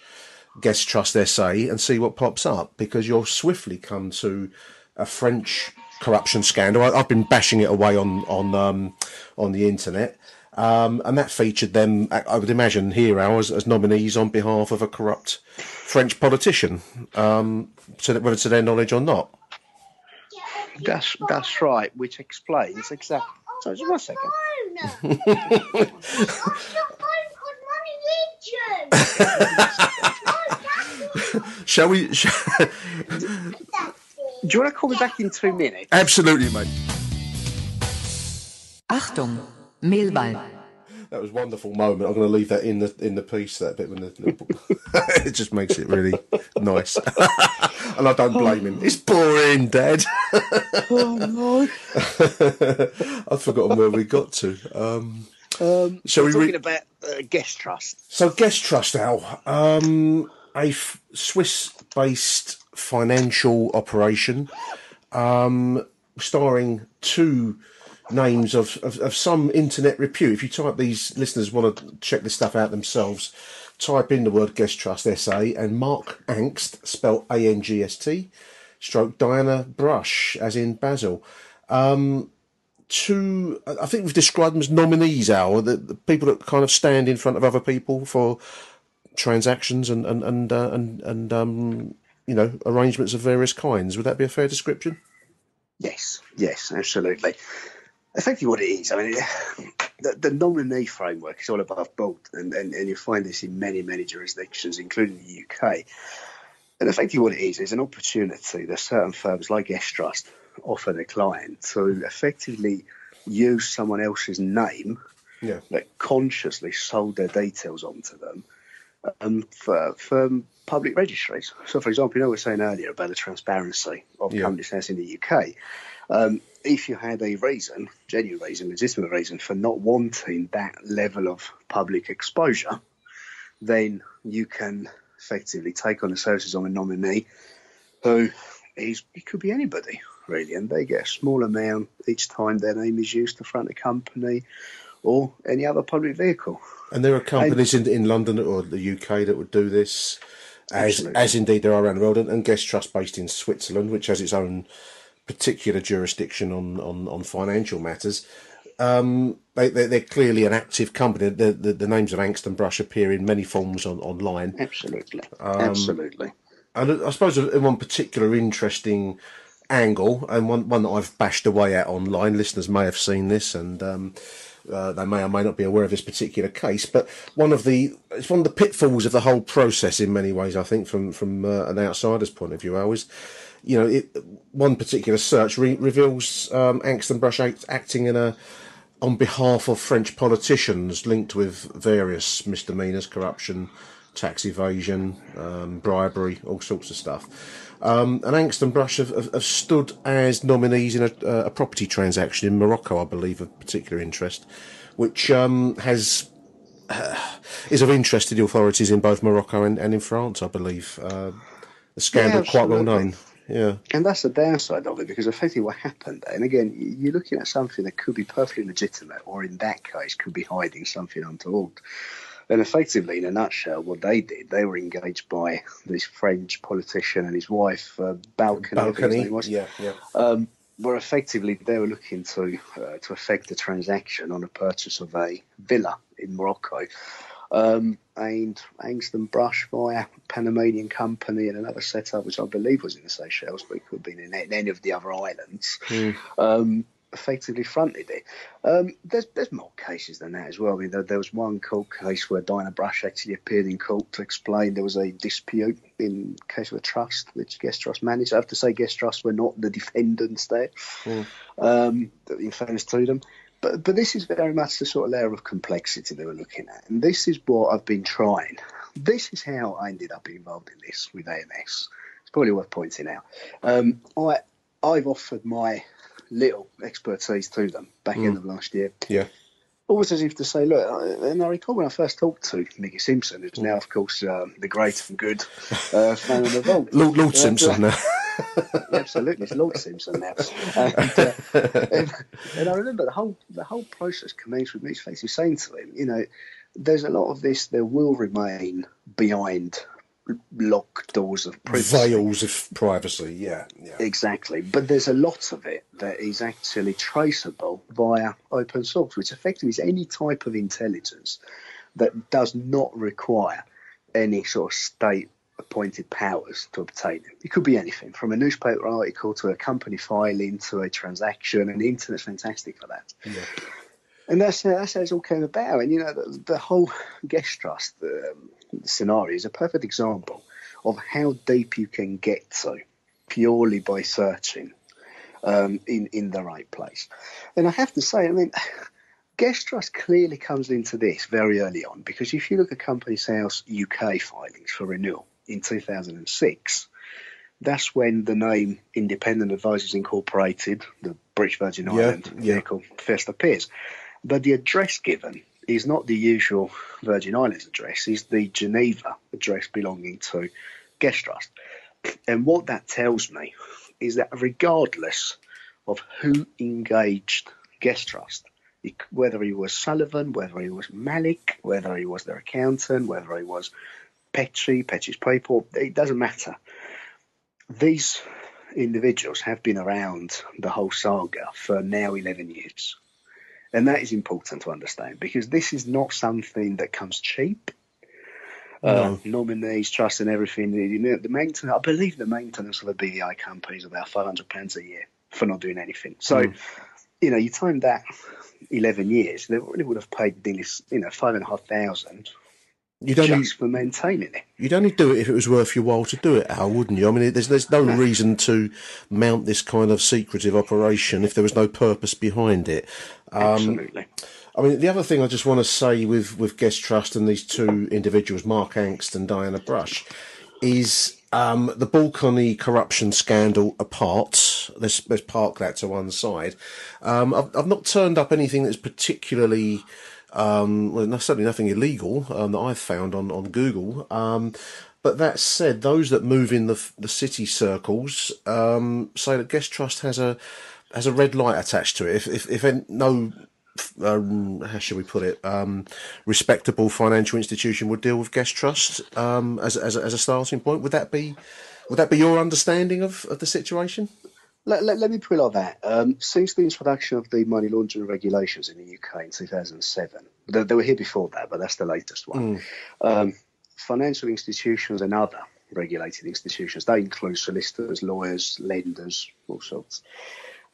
Gestrust SA, and see what pops up. Because you'll swiftly come to a French corruption scandal. I, I've been bashing it away on on um, on the internet, um, and that featured them. I would imagine here as, as nominees on behalf of a corrupt French politician, um, that whether to their knowledge or not. That's that's right, which explains exactly. So just one second. Shall we? Shall... Do you want to call me back in two minutes? Absolutely, mate. Achtung, Millwall. That was a wonderful moment. I'm going to leave that in the in the piece. That bit when the it just makes it really nice, and I don't blame him. It's boring, Dad. oh no! I've forgotten where we got to. Um, Um, Shall we're we talking re- about uh, Gestrust? So, Gestrust, Al, um, a f- Swiss-based financial operation, um, starring two names of, of, of some internet repute. If you type these listeners want to check this stuff out themselves, type in the word Gestrust SA and Mark Angst, spelled A N G S T, stroke Diana Brush, as in Basil. Um, two, I think we've described them as nominees, Al, the, the people that kind of stand in front of other people for transactions and and and uh, and, and um, you know arrangements of various kinds. Would that be a fair description? Yes, yes, absolutely. Effectively, what it is, I mean, the, the nominee framework is all above board, and, and, and you find this in many, many jurisdictions, including the UK. And effectively, what it is is an opportunity that certain firms like Gestrust offer their client to effectively use someone else's name Yeah. that consciously sold their details onto them um, for, for public registries. So, for example, you know, we were saying earlier about the transparency of Yeah. companies in the UK. Um, if you had a reason, genuine reason, legitimate reason for not wanting that level of public exposure, then you can effectively take on the services of a nominee who is, it could be anybody really, and they get a small amount each time their name is used to front the company or any other public vehicle. And there are companies in in London or the UK that would do this, as Absolutely. as indeed there are around the world, and, and Gestrust based in Switzerland, which has its own particular jurisdiction on on, on financial matters. Um, they, they're, they're clearly an active company. The, the, the names of Angst and Brush appear in many forms on, online. Absolutely, Um, absolutely. And I suppose in one particular interesting angle, and one, one that I've bashed away at online, listeners may have seen this, and um, uh, they may or may not be aware of this particular case. But one of the it's one of the pitfalls of the whole process in many ways. I think from from uh, an outsider's point of view, always. You know, it, one particular search re- reveals um, Angst and Brush act, acting in a on behalf of French politicians linked with various misdemeanors, corruption, tax evasion, um, bribery, all sorts of stuff. Um, and Angst and Brush have, have, have stood as nominees in a, a property transaction in Morocco, I believe, of particular interest, which um, has is of interest to the authorities in both Morocco and, and in France, I believe. Uh, the scandal Yeah, quite well known. Yeah. And that's the downside of it because effectively what happened, and again, you're looking at something that could be perfectly legitimate, or in that case, could be hiding something untoward. And effectively, in a nutshell, what they did, they were engaged by this French politician and his wife, uh, Balkany. I think his Balkany, was. yeah, yeah. Um, where effectively they were looking to uh, to effect a transaction on a purchase of a villa in Morocco. Um, and Angst and Brush via Panamanian company and another setup, which I believe was in the Seychelles, but it could have been in, any of the other islands, um, effectively fronted it. Um, there's there's more cases than that as well. I mean, there, there was one court case where Dinah Brush actually appeared in court to explain there was a dispute in case of a trust which Gestrust managed. I have to say, Gestrust were not the defendants there um, in fairness to them. But, but this is very much the sort of layer of complexity they were looking at. And this is what I've been trying. This is how I ended up involved in this with AMS. It's probably worth pointing out. Um, I, I've offered my little expertise to them back end of last year. Yeah. Almost as if to say, look, and I recall when I first talked to Mickey Simpson, who's now, of course, um, the great and good uh, fan of the vault. Lord, Lord Uh, Simpson now. Absolutely, it's Lord Simpson now. And, uh, and, and I remember the whole the whole process commenced with me basically saying to him, you know, there's a lot of this that will remain behind locked doors of privacy. Veils of privacy, yeah. yeah. Exactly, but there's a lot of it that is actually traceable via open source, which effectively is any type of intelligence that does not require any sort of state appointed powers to obtain it. It could be anything from a newspaper article to a company filing to a transaction, and the internet's fantastic for that. And that's how, that's how it all came about. And you know, the, the whole Gestrust um, scenario is a perfect example of how deep you can get to purely by searching um, in in the right place. And I have to say, I mean. Gestrust clearly comes into this very early on because if you look at Companies House UK filings for renewal in 2006, that's when the name Independent Advisors Incorporated, the British Virgin Yeah, Island yeah. vehicle, first appears. But the address given is not the usual Virgin Islands address, is the Geneva address belonging to Gestrust. And what that tells me is that regardless of who engaged Gestrust. Whether he was Sullivan, whether he was Malik, whether he was their accountant, whether he was Petchey, Petchey's people, it doesn't matter. These individuals have been around the whole saga for now 11 years. And that is important to understand because this is not something that comes cheap. Uh, nominees, trust, and everything. You know, the maintenance, I believe the maintenance of a BVI company is about £500 a year for not doing anything. So, Mm. you know, you time that 11 years, they really would have paid nearly, you know, five and a half thousand You'd only, just for maintaining it. you'd only do it if it was worth your while to do it, Al, wouldn't you? I mean, there's there's no reason to mount this kind of secretive operation if there was no purpose behind it. Um, Absolutely. I mean, the other thing I just want to say with, with Gestrust and these two individuals, Mark Angst and Diana Brush, is um, the Balkany corruption scandal apart. Let's, let's park that to one side. Um, I've, I've not turned up anything that's particularly, um, well, certainly nothing illegal um, that I've found on, on Google. Um, but that said, those that move in the, the city circles um, say that Gestrust has a has a red light attached to it. If if, if no um, how should we put it? Um, respectable financial institution would deal with Gestrust um, as as as a starting point. Would that be would that be your understanding of, of the situation? Let, let, let me put it like that. Um, since the introduction of the money laundering regulations in the UK in 2007, they, they were here before that, but that's the latest one. Um, financial institutions and other regulated institutions, they include solicitors, lawyers, lenders, all sorts,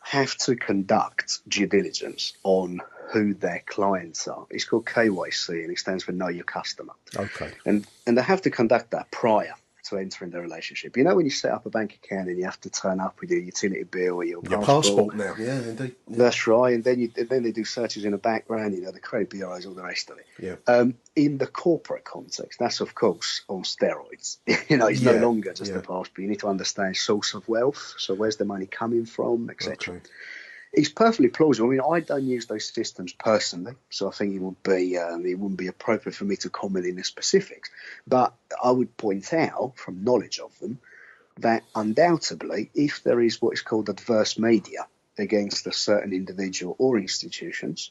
have to conduct due diligence on who their clients are. It's called KYC and it stands for Know Your Customer. Okay. And and they have to conduct that prior to enter entering the relationship. You know when you set up a bank account and you have to turn up with your utility bill or your, Your passport now, yeah, indeed. That's right, and then you then they do searches in the background. You know the credit bureaus, all the rest of it. Yeah. Um, in the corporate context, that's of course on steroids. you know, it's Yeah, no longer just yeah. a passport. You need to understand source of wealth. So where's the money coming from, etc. It's perfectly plausible. I mean, I don't use those systems personally, so I think it would be um, it wouldn't be appropriate for me to comment in the specifics. But I would point out, from knowledge of them, that undoubtedly, if there is what is called adverse media against a certain individual or institutions,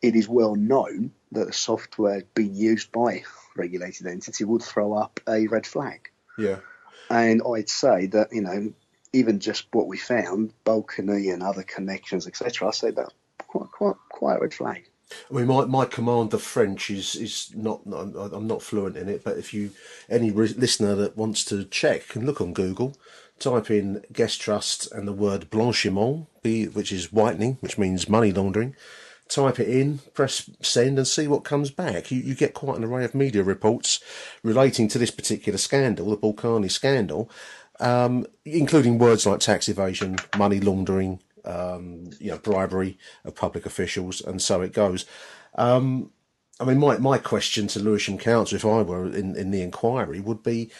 it is well known that the software being used by a regulated entity would throw up a red flag. Yeah. And I'd say that, you know, even just what we found, Balkany and other connections, etc., I say that's quite, quite, quite a red flag. I mean, my, my command of French is is not, not I'm not fluent in it, but if you any re- listener that wants to check can look on Google, type in Gestrust and the word blanchiment, B, which is whitening, which means money laundering. Type it in, press send, and see what comes back. You you get quite an array of media reports relating to this particular scandal, the Balkany scandal, um, including words like tax evasion, money laundering, um, you know, bribery of public officials, and so it goes. Um, I mean, my, my question to Lewisham Council, if I were in, in the inquiry, would be,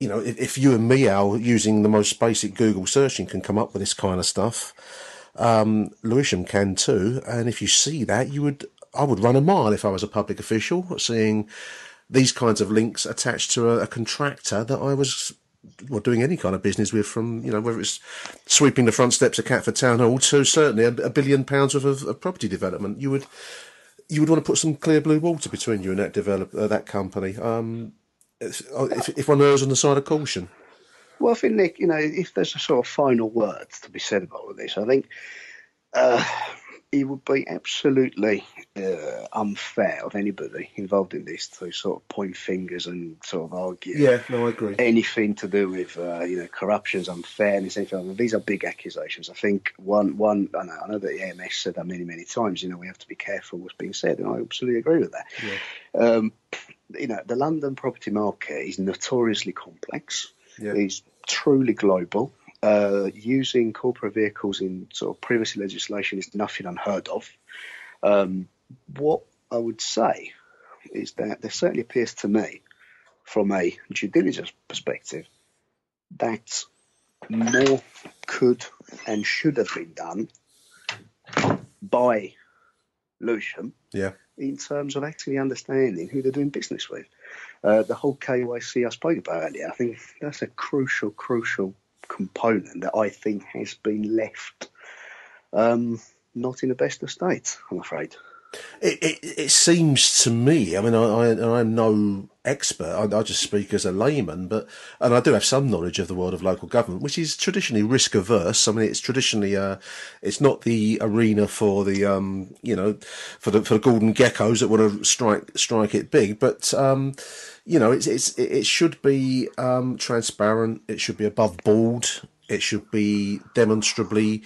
you know, if, if you and me, are using the most basic Google searching, can come up with this kind of stuff, um, Lewisham can too. And if you see that, you would, I would run a mile if I was a public official, seeing these kinds of links attached to a, a contractor that I was well, doing any kind of business with, from you know whether it's sweeping the front steps of Catford Town Hall to certainly a, a billion pounds worth of, of property development. You would you would want to put some clear blue water between you and that develop uh, that company. Um, if, if if one errs on the side of caution. Well, I think, Nick, you know, if there's a sort of final word to be said about all this, I think uh, it would be absolutely uh, unfair of anybody involved in this to sort of point fingers and sort of argue. Yeah, no, I agree. Anything to do with uh, you know corruptions, unfairness, anything. like that. These are big accusations. I think one one I know, I know that the AMS said that many many times. You know, we have to be careful what's being said, and I absolutely agree with that. Um, you know, the London property market is notoriously complex. Yeah. It's truly global. Uh, using corporate vehicles in sort of privacy legislation is nothing unheard of. Um, what I would say is that there certainly appears to me, from a due diligence perspective, that more could and should have been done by Lewisham Yeah. in terms of actually understanding who they're doing business with. Uh, the whole KYC I spoke about earlier, I think that's a crucial, crucial component that I think has been left um, not in the best of state, I'm afraid. It, it, it seems to me. I mean, I, I I'm no expert. I, I just speak as a layman, but and I do have some knowledge of the world of local government, which is traditionally risk averse. I mean, it's traditionally uh, it's not the arena for the um, you know, for the for the Gordon Gekkos that want to strike strike it big, but um, you know, it's it's it should be um, transparent. It should be above board. It should be demonstrably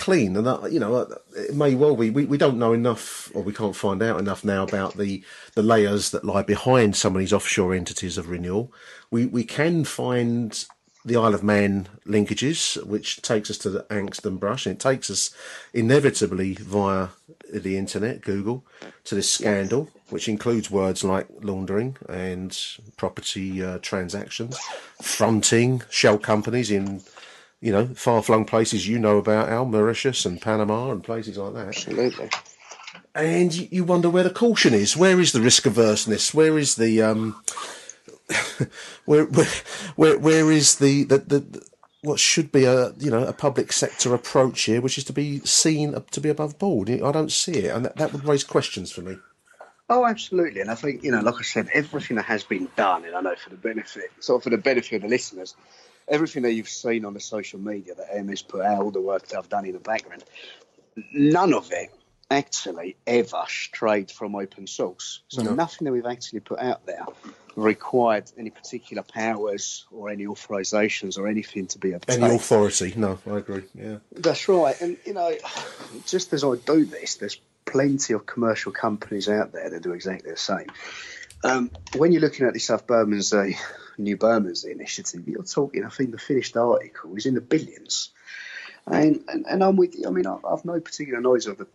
clean. And that, you know, it may well be. We, we don't know enough, or we can't find out enough now about the, the layers that lie behind some of these offshore entities of renewal. We we can find the Isle of Man linkages, which takes us to the angst and brush, and it takes us inevitably via the internet, Google, to this scandal, which includes words like laundering and property uh, transactions, fronting shell companies in you know, far flung places you know about, Al, Mauritius and Panama and places like that. Absolutely. And you, you wonder where the caution is. Where is the risk averseness? Where is the um, where, where where where is the, the the what should be a you know a public sector approach here, which is to be seen to be above board. I don't see it, and that, that would raise questions for me. Oh, absolutely, and I think you know, like I said, everything that has been done, and I know for the benefit, sort of for the benefit of the listeners, everything that you've seen on the social media that MS put out, all the work that I've done in the background, none of it actually ever strayed from open source. So no. nothing that we've actually put out there required any particular powers or any authorizations or anything to be obtained. Any authority? No, I agree. Yeah, that's right. And you know, just as I do this, there's plenty of commercial companies out there that do exactly the same. Um, when you're looking at the South Bermondsey New Bermondsey initiative, you're talking, I think the finished article is in the billions. And, and, and I'm with you. I mean, I've, I've no particular knowledge of the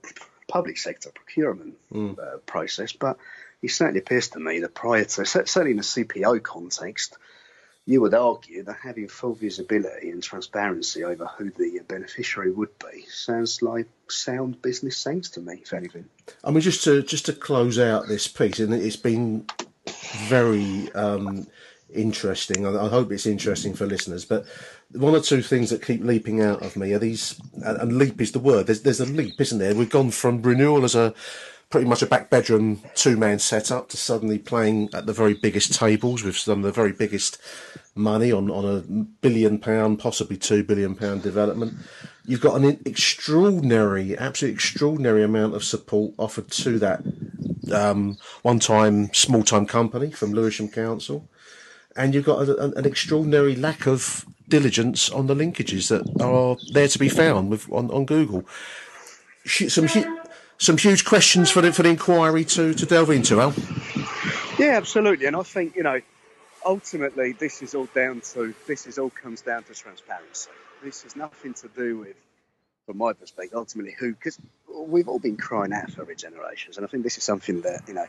public sector procurement mm. uh, process, but it certainly appears to me that prior to, certainly in the CPO context, you would argue that having full visibility and transparency over who the beneficiary would be sounds like sound business sense to me, if anything. I mean, just to just to close out this piece, and it's been very um, interesting. I, I, hope it's interesting for listeners. But one or two things that keep leaping out of me are these, and leap is the word. There's there's a leap, isn't there? We've gone from renewal as a pretty much a back bedroom two man setup to suddenly playing at the very biggest tables with some of the very biggest money on, on a billion pound, possibly two billion pound development. You've got an extraordinary, absolutely extraordinary amount of support offered to that um, one time small time company from Lewisham Council and you've got a, an extraordinary lack of diligence on the linkages that are there to be found with on, on Google. Some some huge questions for the for the inquiry to, to delve into, Al. Yeah, absolutely, and I think you know ultimately this is all down to this is all comes down to transparency. This has nothing to do with from my perspective, ultimately who, because we've all been crying out for regenerations, and I think this is something that you know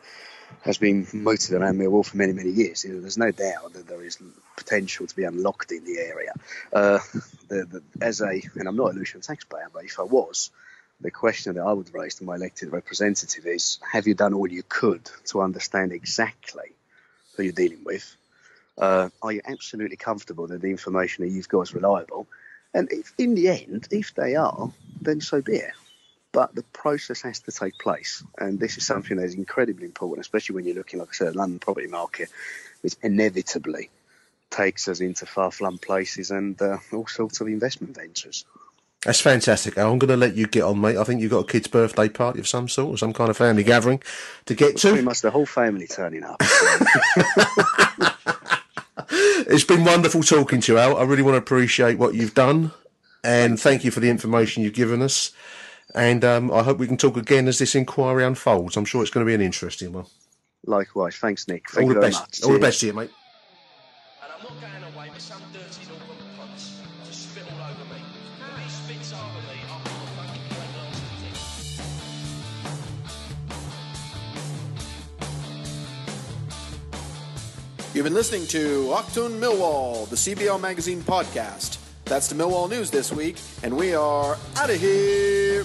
has been mooted around Millwall for many, many years. You know, there's no doubt that there is potential to be unlocked in the area. Uh, the, the, as a, and I'm not a Lewisham taxpayer, but if I was, the question that I would raise to my elected representative is: Have you done all you could to understand exactly who you're dealing with? Uh, are you absolutely comfortable that the information that you've got is reliable? And if, in the end, if they are, then so be it. But the process has to take place. And this is something that is incredibly important, especially when you're looking, like I said, at London property market, which inevitably takes us into far flung places and uh, all sorts of investment ventures. That's fantastic. I'm going to let you get on, mate. I think you've got a kid's birthday party of some sort, or some kind of family gathering to get to. Pretty much the whole family turning up. it's been wonderful talking to you, Al. I really want to appreciate what you've done, and thank you for the information you've given us. And um, I hope we can talk again as this inquiry unfolds. I'm sure it's going to be an interesting one. Likewise. Thanks, Nick. Thank All the best. Much. All the best to you, mate. And I'm not going away with some dirty northern cunts to spit all over me. When he spits over me, I'm fucking You've been listening to Achtung Millwall, the CBL Magazine podcast. That's the Millwall news this week, and we are out of here.